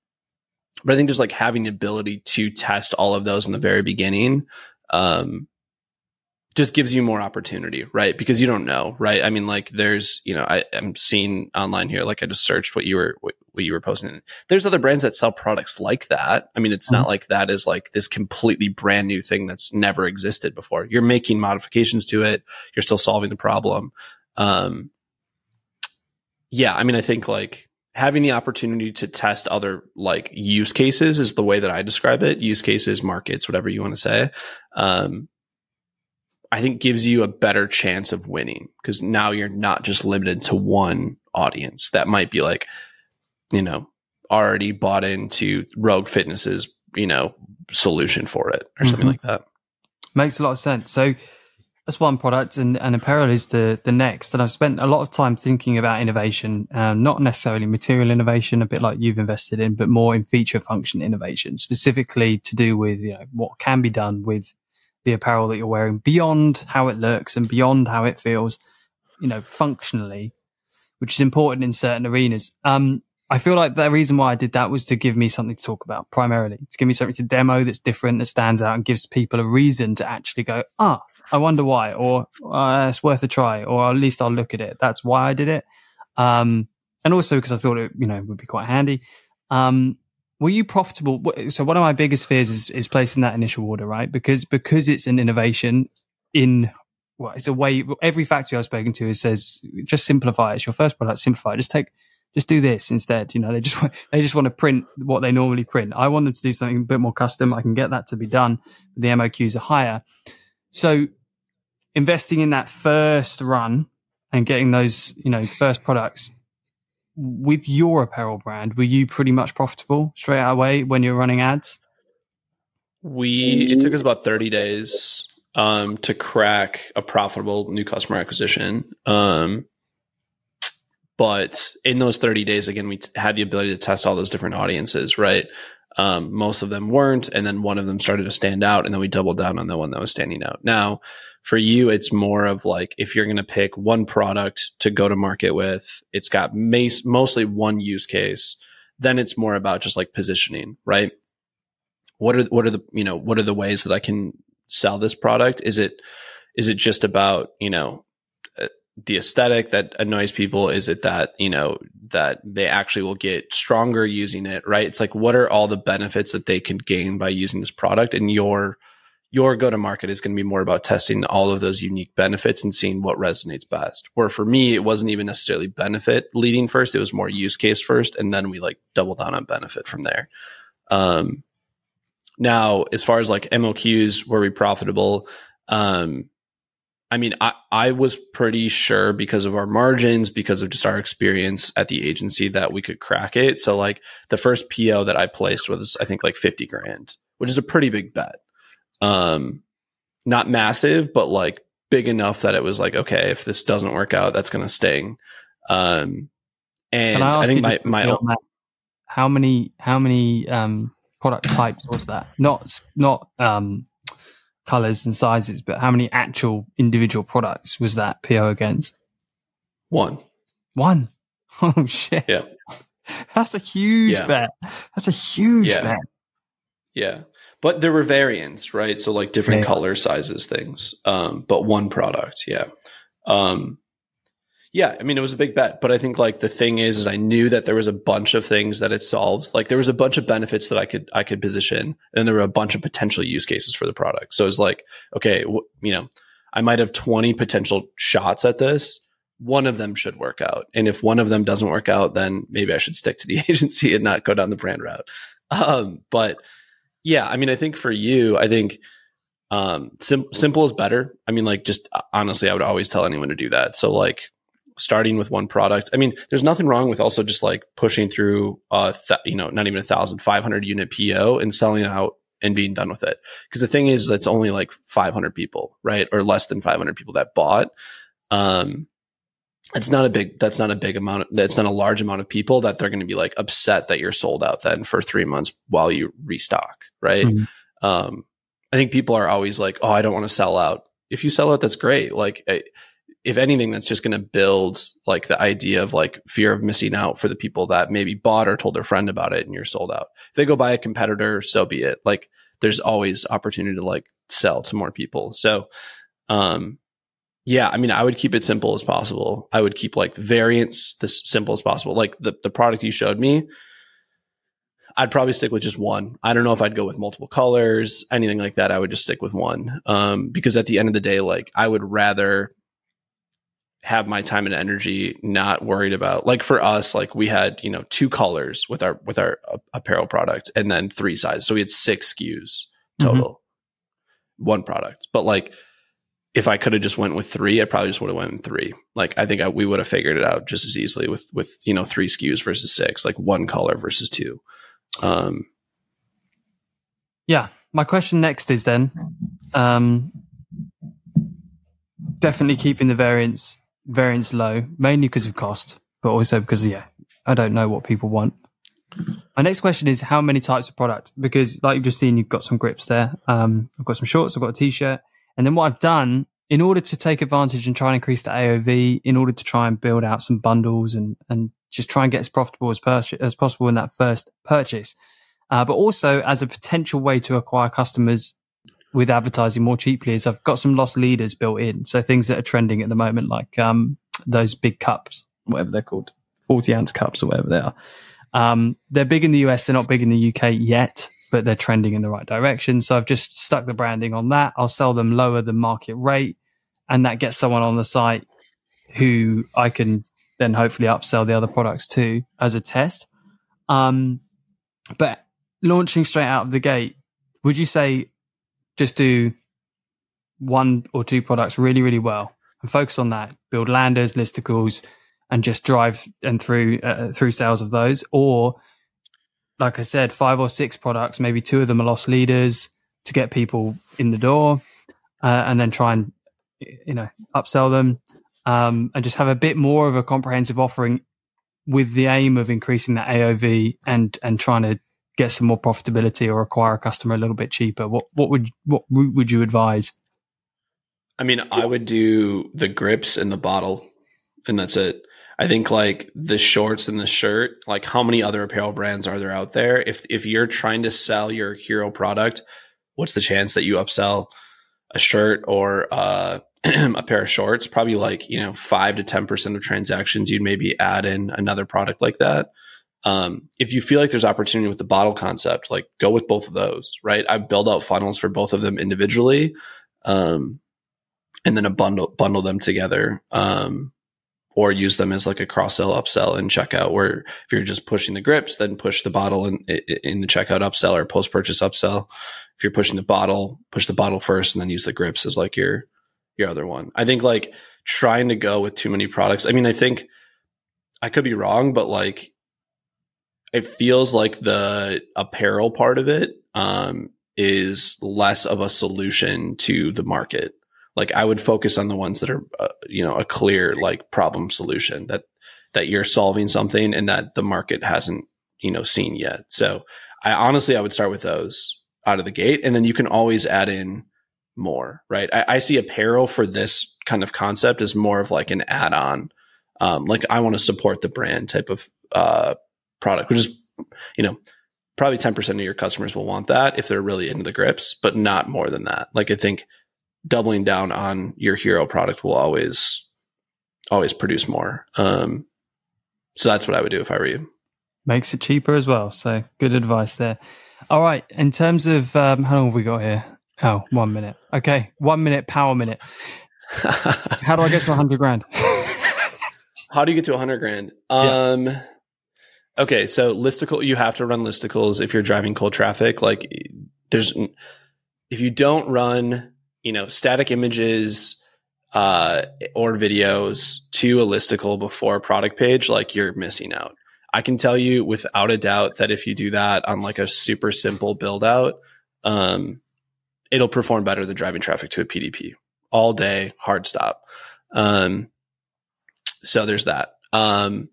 but I think just like having the ability to test all of those in the very beginning, um, just gives you more opportunity, right? Because you don't know, right? I mean, like there's, you know, I, am seeing online here, like I just searched what you were, what, what, you were posting. There's other brands that sell products like that. I mean, it's mm-hmm. not like that is like this completely brand new thing that's never existed before. You're making modifications to it. You're still solving the problem. Um, yeah, I mean, I think like having the opportunity to test other like use cases is the way that I describe it. Use cases, markets, whatever you want to say. Um, I think gives you a better chance of winning because now you're not just limited to one audience that might be like, you know, already bought into Rogue Fitness's, you know, solution for it or something mm-hmm. like that. Makes a lot of sense. So that's one product and, and apparel is the, the next. And I've spent a lot of time thinking about innovation, um, not necessarily material innovation, a bit like you've invested in, but more in feature function innovation, specifically to do with, you know, what can be done with the apparel that you're wearing beyond how it looks and beyond how it feels, you know, functionally, which is important in certain arenas. Um, I feel like the reason why I did that was to give me something to talk about primarily, to give me something to demo that's different, that stands out and gives people a reason to actually go, ah, I wonder why, or uh, it's worth a try, or at least I'll look at it. That's why I did it. Um, and also because I thought it, you know, would be quite handy. Um, were you profitable? So one of my biggest fears is, is placing that initial order, right? Because because it's an innovation in well, it's a way. Every factory I've spoken to is says just simplify. It. It's your first product, simplify. Just take, just do this instead. You know, they just <laughs> they just want to print what they normally print. I want them to do something a bit more custom. I can get that to be done. The MOQs are higher, so investing in that first run and getting those you know first products with your apparel brand, were you pretty much profitable straight away when you're running ads? We it took us about 30 days um, to crack a profitable new customer acquisition. Um, but in those 30 days, again, we t- had the ability to test all those different audiences, right? Um, most of them weren't, and then one of them started to stand out, and then we doubled down on the one that was standing out. Now, for you, it's more of like if you're going to pick one product to go to market with, it's got mas- mostly one use case. Then it's more about just like positioning, right? What are what are the you know what are the ways that I can sell this product? Is it is it just about you know the aesthetic that annoys people? Is it that you know that they actually will get stronger using it? Right? It's like what are all the benefits that they can gain by using this product, and your your go to market is going to be more about testing all of those unique benefits and seeing what resonates best. Where for me, it wasn't even necessarily benefit leading first. It was more use case first. And then we like double down on benefit from there. Um, now, as far as like MOQs, were we profitable? Um, I mean, I, I was pretty sure because of our margins, because of just our experience at the agency that we could crack it. So like the first PO that I placed was, I think like 50 grand, which is a pretty big bet. Um, not massive, but like big enough that it was like, okay, if this doesn't work out, that's going to sting. Um, and I, I, think my, my own, how many, how many, um, product types was that? Not, not, um, colors and sizes, but how many actual individual products was that PO against? One. One. <laughs> Oh shit. Yeah. <laughs> That's a huge yeah. bet. That's a huge yeah. bet. Yeah. But there were variants, right? So like different yeah. color sizes, things. Um, but one product, yeah. Um, yeah, I mean, it was a big bet, but I think like the thing is, is I knew that there was a bunch of things that it solved. Like there was a bunch of benefits that I could I could position, and there were a bunch of potential use cases for the product. So it's like, okay, you know, I might have twenty potential shots at this. One of them should work out, and if one of them doesn't work out, then maybe I should stick to the <laughs> agency and not go down the brand route. Um, but yeah, I mean, I think for you, I think um, sim- simple is better. I mean, like just honestly, I would always tell anyone to do that. So like starting with one product. I mean, there's nothing wrong with also just like pushing through th- you know not even a thousand five hundred unit PO and selling out and being done with it. Because the thing is, it's only like 500 people, right, or less than 500 people that bought. Um, it's not a big. That's not a big amount. Of, that's not a large amount of people that they're going to be like upset that you're sold out then for three months while you restock, right? Mm-hmm. Um, I think people are always like, "Oh, I don't want to sell out." If you sell out, that's great. Like, if anything, that's just going to build like the idea of like fear of missing out for the people that maybe bought or told their friend about it and you're sold out. If they go buy a competitor, so be it. Like there's always opportunity to like sell to more people. So, um, yeah, I mean, I would keep it simple as possible. I would keep like variants as simple as possible. Like the, the product you showed me, I'd probably stick with just one. I don't know if I'd go with multiple colors, anything like that. I would just stick with one. Um, because at the end of the day, like I would rather have my time and energy not worried about like for us like we had you know two colors with our with our apparel product and then three sizes. So we had six skus total mm-hmm. one product. But like if i could have just went with three i probably just would have went with three. Like i think I, we would have figured it out just as easily with with you know three skus versus six like one color versus two. Um yeah. My question next is then um definitely keeping the variance variance low, mainly because of cost, but also because yeah, I don't know what people want. My next question is how many types of product? Because like you've just seen, you've got some grips there. Um, I've got some shorts, I've got a t-shirt, and then what I've done in order to take advantage and try and increase the AOV, in order to try and build out some bundles and and just try and get as profitable as, pur- as possible in that first purchase, uh, but also as a potential way to acquire customers with advertising more cheaply is I've got some loss leaders built in. So things that are trending at the moment, like um, those big cups, whatever they're called, 40 ounce cups or whatever they are. Um, they're big in the US. They're not big in the UK yet, but they're trending in the right direction. So I've just stuck the branding on that. I'll sell them lower than market rate. And that gets someone on the site who I can then hopefully upsell the other products to as a test. Um, but launching straight out of the gate, would you say just do one or two products really, really well and focus on that. Build landers, listicles, and just drive and through uh, through sales of those. Or, like I said, five or six products. Maybe two of them are loss leaders to get people in the door, uh, and then try and you know upsell them, um, and just have a bit more of a comprehensive offering with the aim of increasing that AOV and and trying to get some more profitability or acquire a customer a little bit cheaper? What what would what route would you advise? I mean, I would do the grips and the bottle, and that's it. I think like the shorts and the shirt, like how many other apparel brands are there out there? If if you're trying to sell your hero product, what's the chance that you upsell a shirt or uh, <clears throat> a pair of shorts? Probably like you know five to ten percent of transactions, you'd maybe add in another product like that. Um, if you feel like there's opportunity with the bottle concept, like go with both of those, right? I build out funnels for both of them individually, um, and then a bundle bundle them together, um, or use them as like a cross sell upsell and checkout. Where if you're just pushing the grips, then push the bottle in, in the checkout upsell or post purchase upsell. If you're pushing the bottle, push the bottle first, and then use the grips as like your your other one. I think like trying to go with too many products. I mean, I think I could be wrong, but like it feels like the apparel part of it um, is less of a solution to the market. Like I would focus on the ones that are, uh, you know, a clear like problem solution that that you're solving something and that the market hasn't, you know, seen yet. So I honestly I would start with those out of the gate, and then you can always add in more. Right? I, I see apparel for this kind of concept as more of like an add-on. Um, like I want to support the brand type of uh, product, which is, you know, probably 10% of your customers will want that if they're really into the grips, but not more than that. Like I think doubling down on your hero product will always, always produce more. Um, so that's what I would do if I were you. Makes it cheaper as well. So good advice there. All right. In terms of um, how long have we got here? Oh, one minute. Okay, one minute power minute. <laughs> how do I get to hundred grand? how do you get to hundred grand? Um, yeah. Okay, so listicle. You have to run listicles if you're driving cold traffic. Like, there's if you don't run, you know, static images uh, or videos to a listicle before a product page, like you're missing out. I can tell you without a doubt that if you do that on like a super simple build out, um, it'll perform better than driving traffic to a PDP all day, hard stop. Um, so there's that. Um,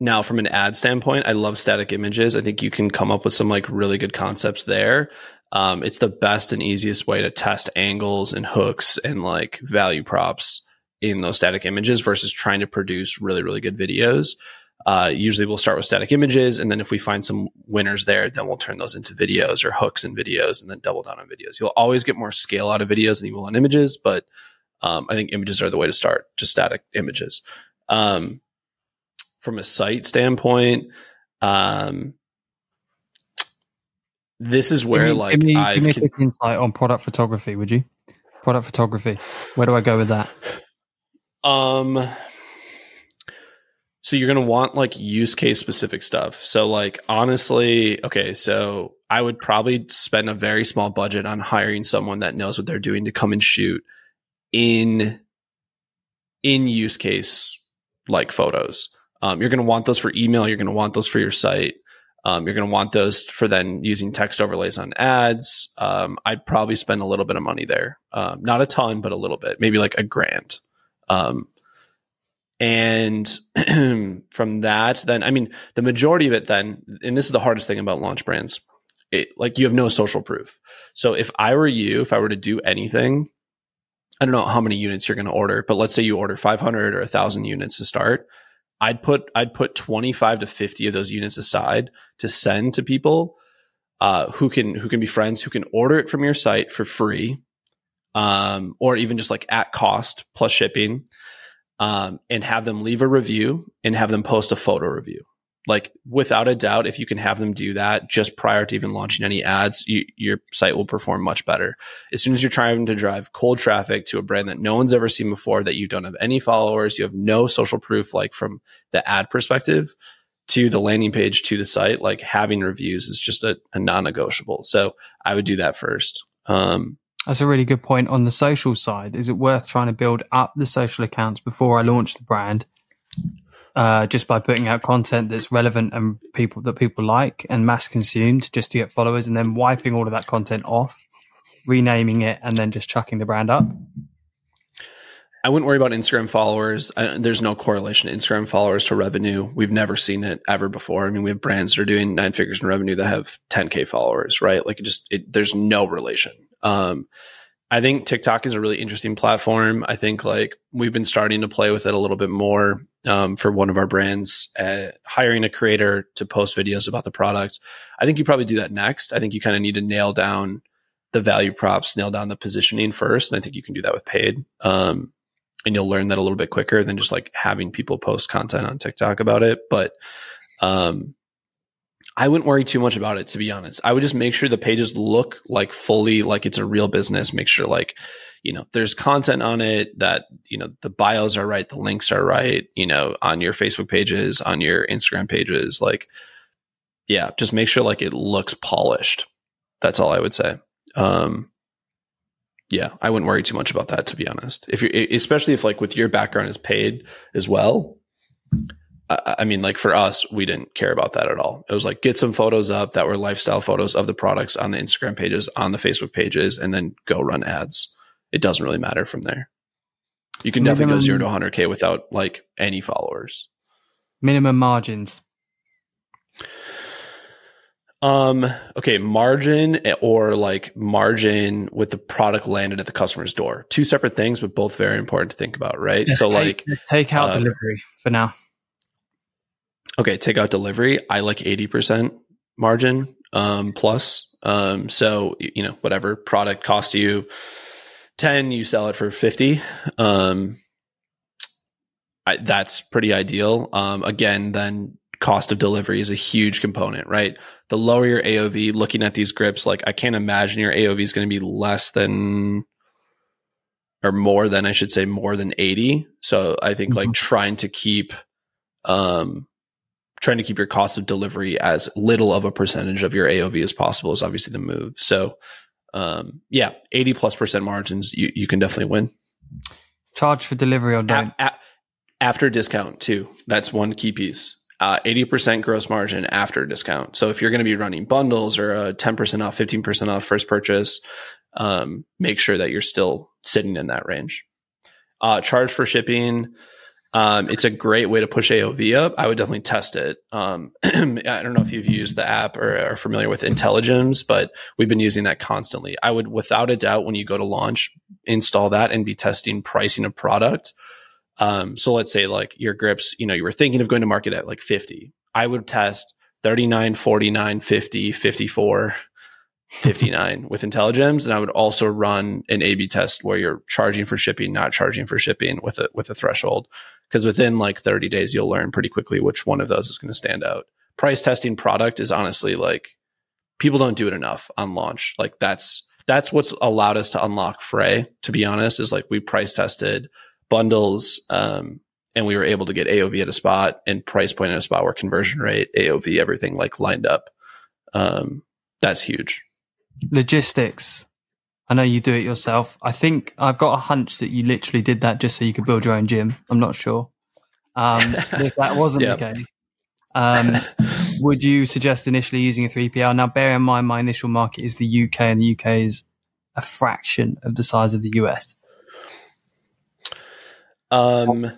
now, from an ad standpoint, I love static images. I think you can come up with some like really good concepts there. Um, it's the best and easiest way to test angles and hooks and like value props in those static images versus trying to produce really, really good videos. Uh, usually we'll start with static images. And then if we find some winners there, then we'll turn those into videos or hooks and videos and then double down on videos. You'll always get more scale out of videos than you will on images, but um, I think images are the way to start, just static images. Um, from a site standpoint, um, this is where give me, like give me, I've give me a quick insight on product photography, would you? Product photography. Where do I go with that? Um so you're going to want like use case specific stuff. So like honestly, okay, so I would probably spend a very small budget on hiring someone that knows what they're doing to come and shoot in in use case like photos. Um, you're going to want those for email. You're going to want those for your site. Um, you're going to want those for then using text overlays on ads. Um, I'd probably spend a little bit of money there, um, not a ton, but a little bit, maybe like a grand. Um, and <clears throat> from that, then, I mean, the majority of it then, and this is the hardest thing about launch brands, it, like you have no social proof. So if I were you, if I were to do anything, I don't know how many units you're going to order, but let's say you order 500 or 1000 units to start. I'd put, I'd put 25 to 50 of those units aside to send to people, uh, who can, who can be friends, who can order it from your site for free. Um, or even just like at cost plus shipping um, and have them leave a review and have them post a photo review. Like without a doubt, if you can have them do that just prior to even launching any ads, you, your site will perform much better. As soon as you're trying to drive cold traffic to a brand that no one's ever seen before, that you don't have any followers, you have no social proof, like from the ad perspective to the landing page to the site, like having reviews is just a, a non-negotiable. So I would do that first. Um, that's a really good point on the social side. Is it worth trying to build up the social accounts before I launch the brand? Uh, just by putting out content that's relevant and people that people like and mass consumed just to get followers and then wiping all of that content off, renaming it and then just chucking the brand up. I wouldn't worry about Instagram followers. I, there's no correlation Instagram followers to revenue. We've never seen it ever before. I mean, we have brands that are doing nine figures in revenue that have 10k followers, right? Like, it just it, there's no relation. Um, I think TikTok is a really interesting platform. I think like we've been starting to play with it a little bit more um, for one of our brands, uh, hiring a creator to post videos about the product. I think you probably do that next. I think you kind of need to nail down the value props, nail down the positioning first, and I think you can do that with paid. Um, and you'll learn that a little bit quicker than just like having people post content on TikTok about it. But um, I wouldn't worry too much about it, to be honest. I would just make sure the pages look like fully like it's a real business. Make sure like, you know, there's content on it that, you know, the bios are right, the links are right, you know, on your Facebook pages, on your Instagram pages. Like, yeah, just make sure like it looks polished. That's all I would say. Um, yeah, I wouldn't worry too much about that, to be honest. If you, especially if like with your background is paid as well, I mean, like for us, we didn't care about that at all. It was like get some photos up that were lifestyle photos of the products on the Instagram pages, on the Facebook pages, and then go run ads. It doesn't really matter from there. You can definitely go zero to 100K without like any followers. Minimum margins. Um, okay, margin or like margin with the product landed at the customer's door. Two separate things, but both very important to think about, right? so, take, like, take out uh, delivery for now. Okay, take out delivery. I like 80% margin um, plus. Um, so, you know, whatever product costs you 10, you sell it for 50. Um, I, that's pretty ideal. Um, again, then cost of delivery is a huge component, right? The lower your AOV, looking at these grips, like I can't imagine your AOV is going to be less than or more than I should say more than 80. So I think mm-hmm. like trying to keep um trying to keep your cost of delivery as little of a percentage of your AOV as possible is obviously the move. So um yeah, 80 plus percent margins you you can definitely win. Charge for delivery or don't. A- a- after discount too. That's one key piece uh, 80% gross margin after discount. So if you're going to be running bundles or a 10% off, 15% off first purchase, um, make sure that you're still sitting in that range. Uh, charge for shipping. Um, it's a great way to push AOV up. I would definitely test it. Um, <clears throat> I don't know if you've used the app or are familiar with Intelligems, but we've been using that constantly. I would, without a doubt, when you go to launch, install that and be testing pricing of product um, so let's say like your grips, you know, you were thinking of going to market at like 50. I would test 39, 49, 50, 54, 59 with Intelligems. And I would also run an A B test where you're charging for shipping, not charging for shipping with a, with a threshold. Cause within like 30 days, you'll learn pretty quickly which one of those is going to stand out. Price testing product is honestly like people don't do it enough on launch. Like that's, that's what's allowed us to unlock Frey, to be honest, is like we price tested bundles, um, and we were able to get AOV at a spot and price point at a spot where conversion rate, AOV, everything like lined up. Um, that's huge. Logistics. I know you do it yourself. I think I've got a hunch that you literally did that just so you could build your own gym. I'm not sure. Um, if that wasn't <laughs> yep. the case, um, <laughs> would you suggest initially using a 3PL? Now, bear in mind, my initial market is the UK, and the UK is a fraction of the size of the US. Um,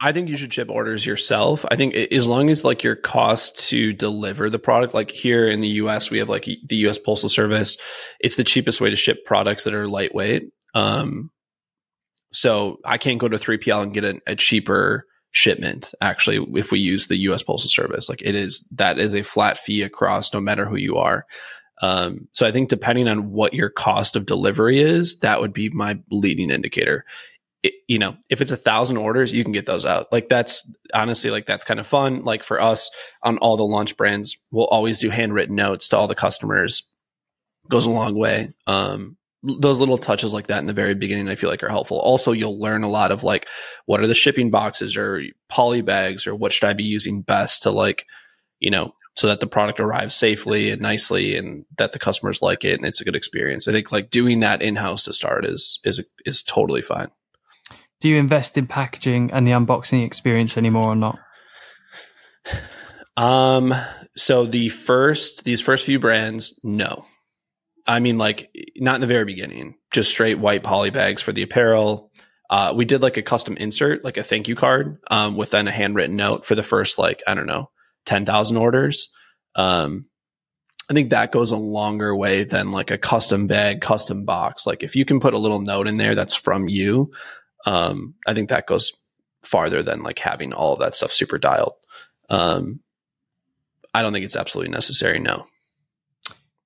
I think you should ship orders yourself. I think as long as like your cost to deliver the product, like here in the US, we have like the US Postal Service. It's the cheapest way to ship products that are lightweight. Um, so I can't go to 3PL and get a, a cheaper shipment actually if we use the US Postal Service. Like it is that is a flat fee across no matter who you are. Um, so I think depending on what your cost of delivery is, that would be my leading indicator it, you know, if it's a thousand orders, you can get those out. Like that's honestly like that's kind of fun. Like for us on all the launch brands, we'll always do handwritten notes to all the customers. Goes a long way. Um, those little touches like that in the very beginning, I feel like are helpful. Also, you'll learn a lot of like what are the shipping boxes or poly bags or what should I be using best to like, you know, so that the product arrives safely and nicely and that the customers like it and it's a good experience. I think like doing that in house to start is is is totally fine do you invest in packaging and the unboxing experience anymore or not? Um, so the first, these first few brands, no. I mean, like not in the very beginning, just straight white poly bags for the apparel. Uh, we did like a custom insert, like a thank you card, um, with then a handwritten note for the first, like, I don't know, 10,000 orders. Um, I think that goes a longer way than like a custom bag, custom box. Like if you can put a little note in there that's from you, um, I think that goes farther than like having all of that stuff super dialed. Um, I don't think it's absolutely necessary. No.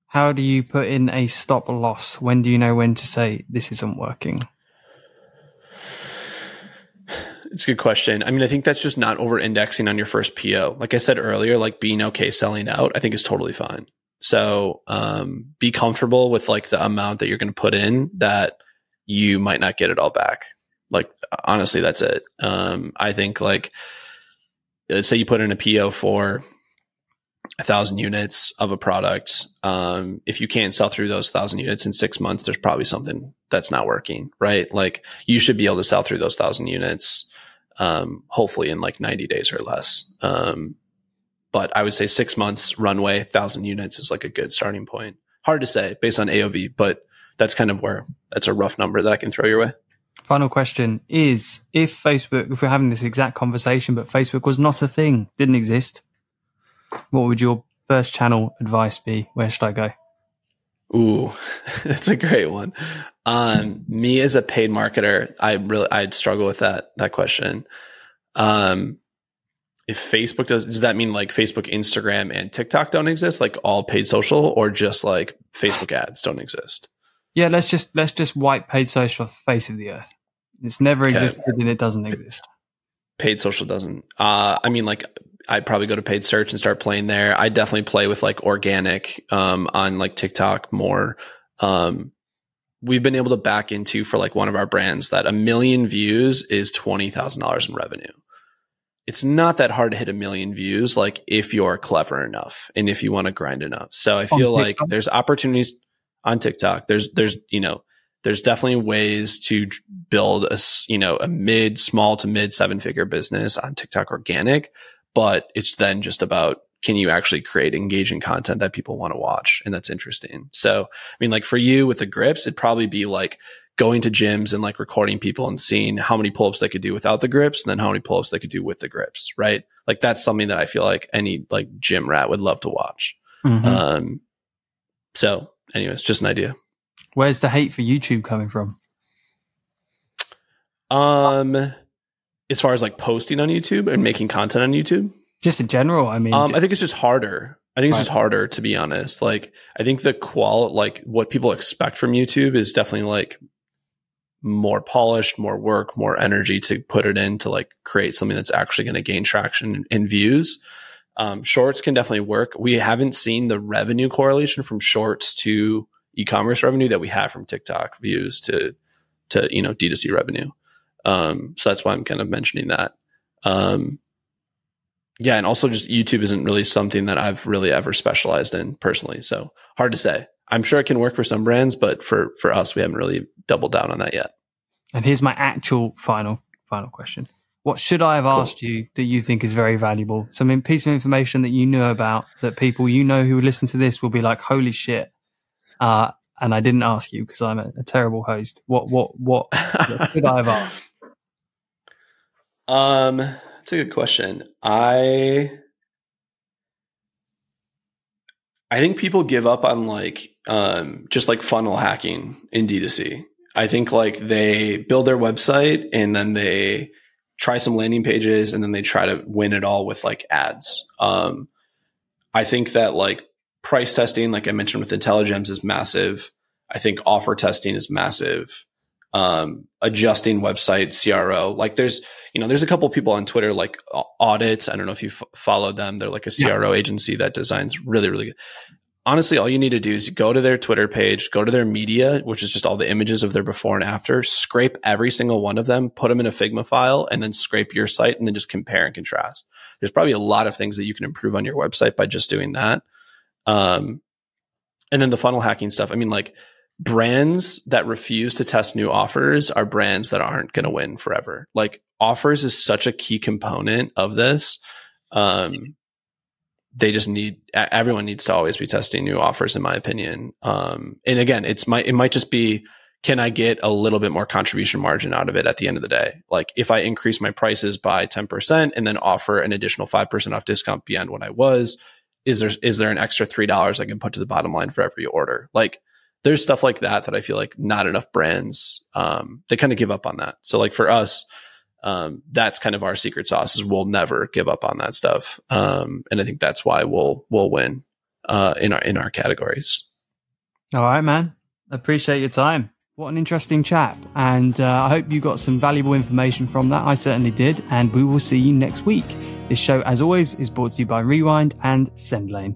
How do you put in a stop loss? When do you know when to say this isn't working? It's a good question. I mean, I think that's just not over indexing on your first PO. Like I said earlier, like being okay selling out, I think is totally fine. So um, be comfortable with like the amount that you're going to put in that you might not get it all back. Like honestly, that's it. Um, I think like let's say you put in a PO for a thousand units of a product. Um, if you can't sell through those thousand units in six months, there's probably something that's not working, right? Like you should be able to sell through those thousand units, um, hopefully in like 90 days or less. Um, but I would say six months runway, thousand units is like a good starting point. Hard to say based on AOV, but that's kind of where that's a rough number that I can throw your way. Final question is if Facebook, if we're having this exact conversation, but Facebook was not a thing, didn't exist, what would your first channel advice be? Where should I go? Ooh, <laughs> that's a great one. Um, me as a paid marketer, I really, I'd struggle with that, that question. Um, if Facebook does, does that mean like Facebook, Instagram, and TikTok don't exist, like all paid social, or just like Facebook ads don't exist? Yeah, let's just let's just wipe paid social off the face of the earth. It's never okay. existed and it doesn't exist. Paid social doesn't. Uh, I mean, like I'd probably go to paid search and start playing there. I definitely play with like organic um, on like TikTok more. Um, we've been able to back into for like one of our brands that a million views is twenty thousand dollars in revenue. It's not that hard to hit a million views, like if you're clever enough and if you want to grind enough. So I feel like there's opportunities on TikTok. There's there's you know there's definitely ways to build a you know a mid small to mid seven figure business on TikTok organic but it's then just about can you actually create engaging content that people want to watch and that's interesting. So, I mean, like for you with the grips, it'd probably be like going to gyms and like recording people and seeing how many pull ups they could do without the grips and then how many pull ups they could do with the grips, right? Like that's something that I feel like any like gym rat would love to watch. Mm-hmm. Um, so, anyways, just an idea. Where's the hate for YouTube coming from? Um, as far as like posting on YouTube and making content on YouTube? Just in general, I mean, um, I think it's just harder. I think it's just harder to be honest. Like, I think the qual, like what people expect from YouTube is definitely like more polished, more work, more energy to put it in to like create something that's actually going to gain traction and views. Um, shorts can definitely work. We haven't seen the revenue correlation from shorts to e-commerce revenue that we have from TikTok views to to you know D2C revenue. Um, so that's why I'm kind of mentioning that. Um, yeah, and also just YouTube isn't really something that I've really ever specialized in personally. So hard to say. I'm sure it can work for some brands, but for for us, we haven't really doubled down on that yet. And here's my actual final final question: What should I have asked you that you think is very valuable? Some piece of information that you know about that people you know who listen to this will be like, "Holy shit!" Uh, and I didn't ask you because I'm a, a, terrible host. What what what, what should I have asked? <laughs> Um, it's a good question. I I think people give up on like um just like funnel hacking in D2C. I think like they build their website and then they try some landing pages and then they try to win it all with like ads. Um I think that like price testing, like I mentioned with IntelliGems, is massive. I think offer testing is massive um, adjusting website CRO. Like there's, you know, there's a couple people on Twitter like audits. I don't know if you f- followed them. They're like a CRO yeah. agency that designs really, really good. Honestly, all you need to do is go to their Twitter page, go to their media, which is just all the images of their before and after, scrape every single one of them, put them in a Figma file, and then scrape your site and then just compare and contrast. There's probably a lot of things that you can improve on your website by just doing that. Um, and then the funnel hacking stuff. I mean, like brands that refuse to test new offers are brands that aren't going to win forever. Like offers is such a key component of this. Um, they just need everyone needs to always be testing new offers, in my opinion. Um, and again, it's might it might just be can I get a little bit more contribution margin out of it at the end of the day? Like if I increase my prices by 10% and then offer an additional 5% off discount beyond what I was, is there is there an extra $3 I can put to the bottom line for every order? Like there's stuff like that that I feel like not enough brands um, they kind of give up on that. So like for us, um, that's kind of our secret sauce is we'll never give up on that stuff, um, and I think that's why we'll we'll win uh, in our in our categories. All right, man. Appreciate your time. What an interesting chat, and uh, I hope you got some valuable information from that. I certainly did, and we will see you next week. This show, as always, is brought to you by Rewind and SendLane.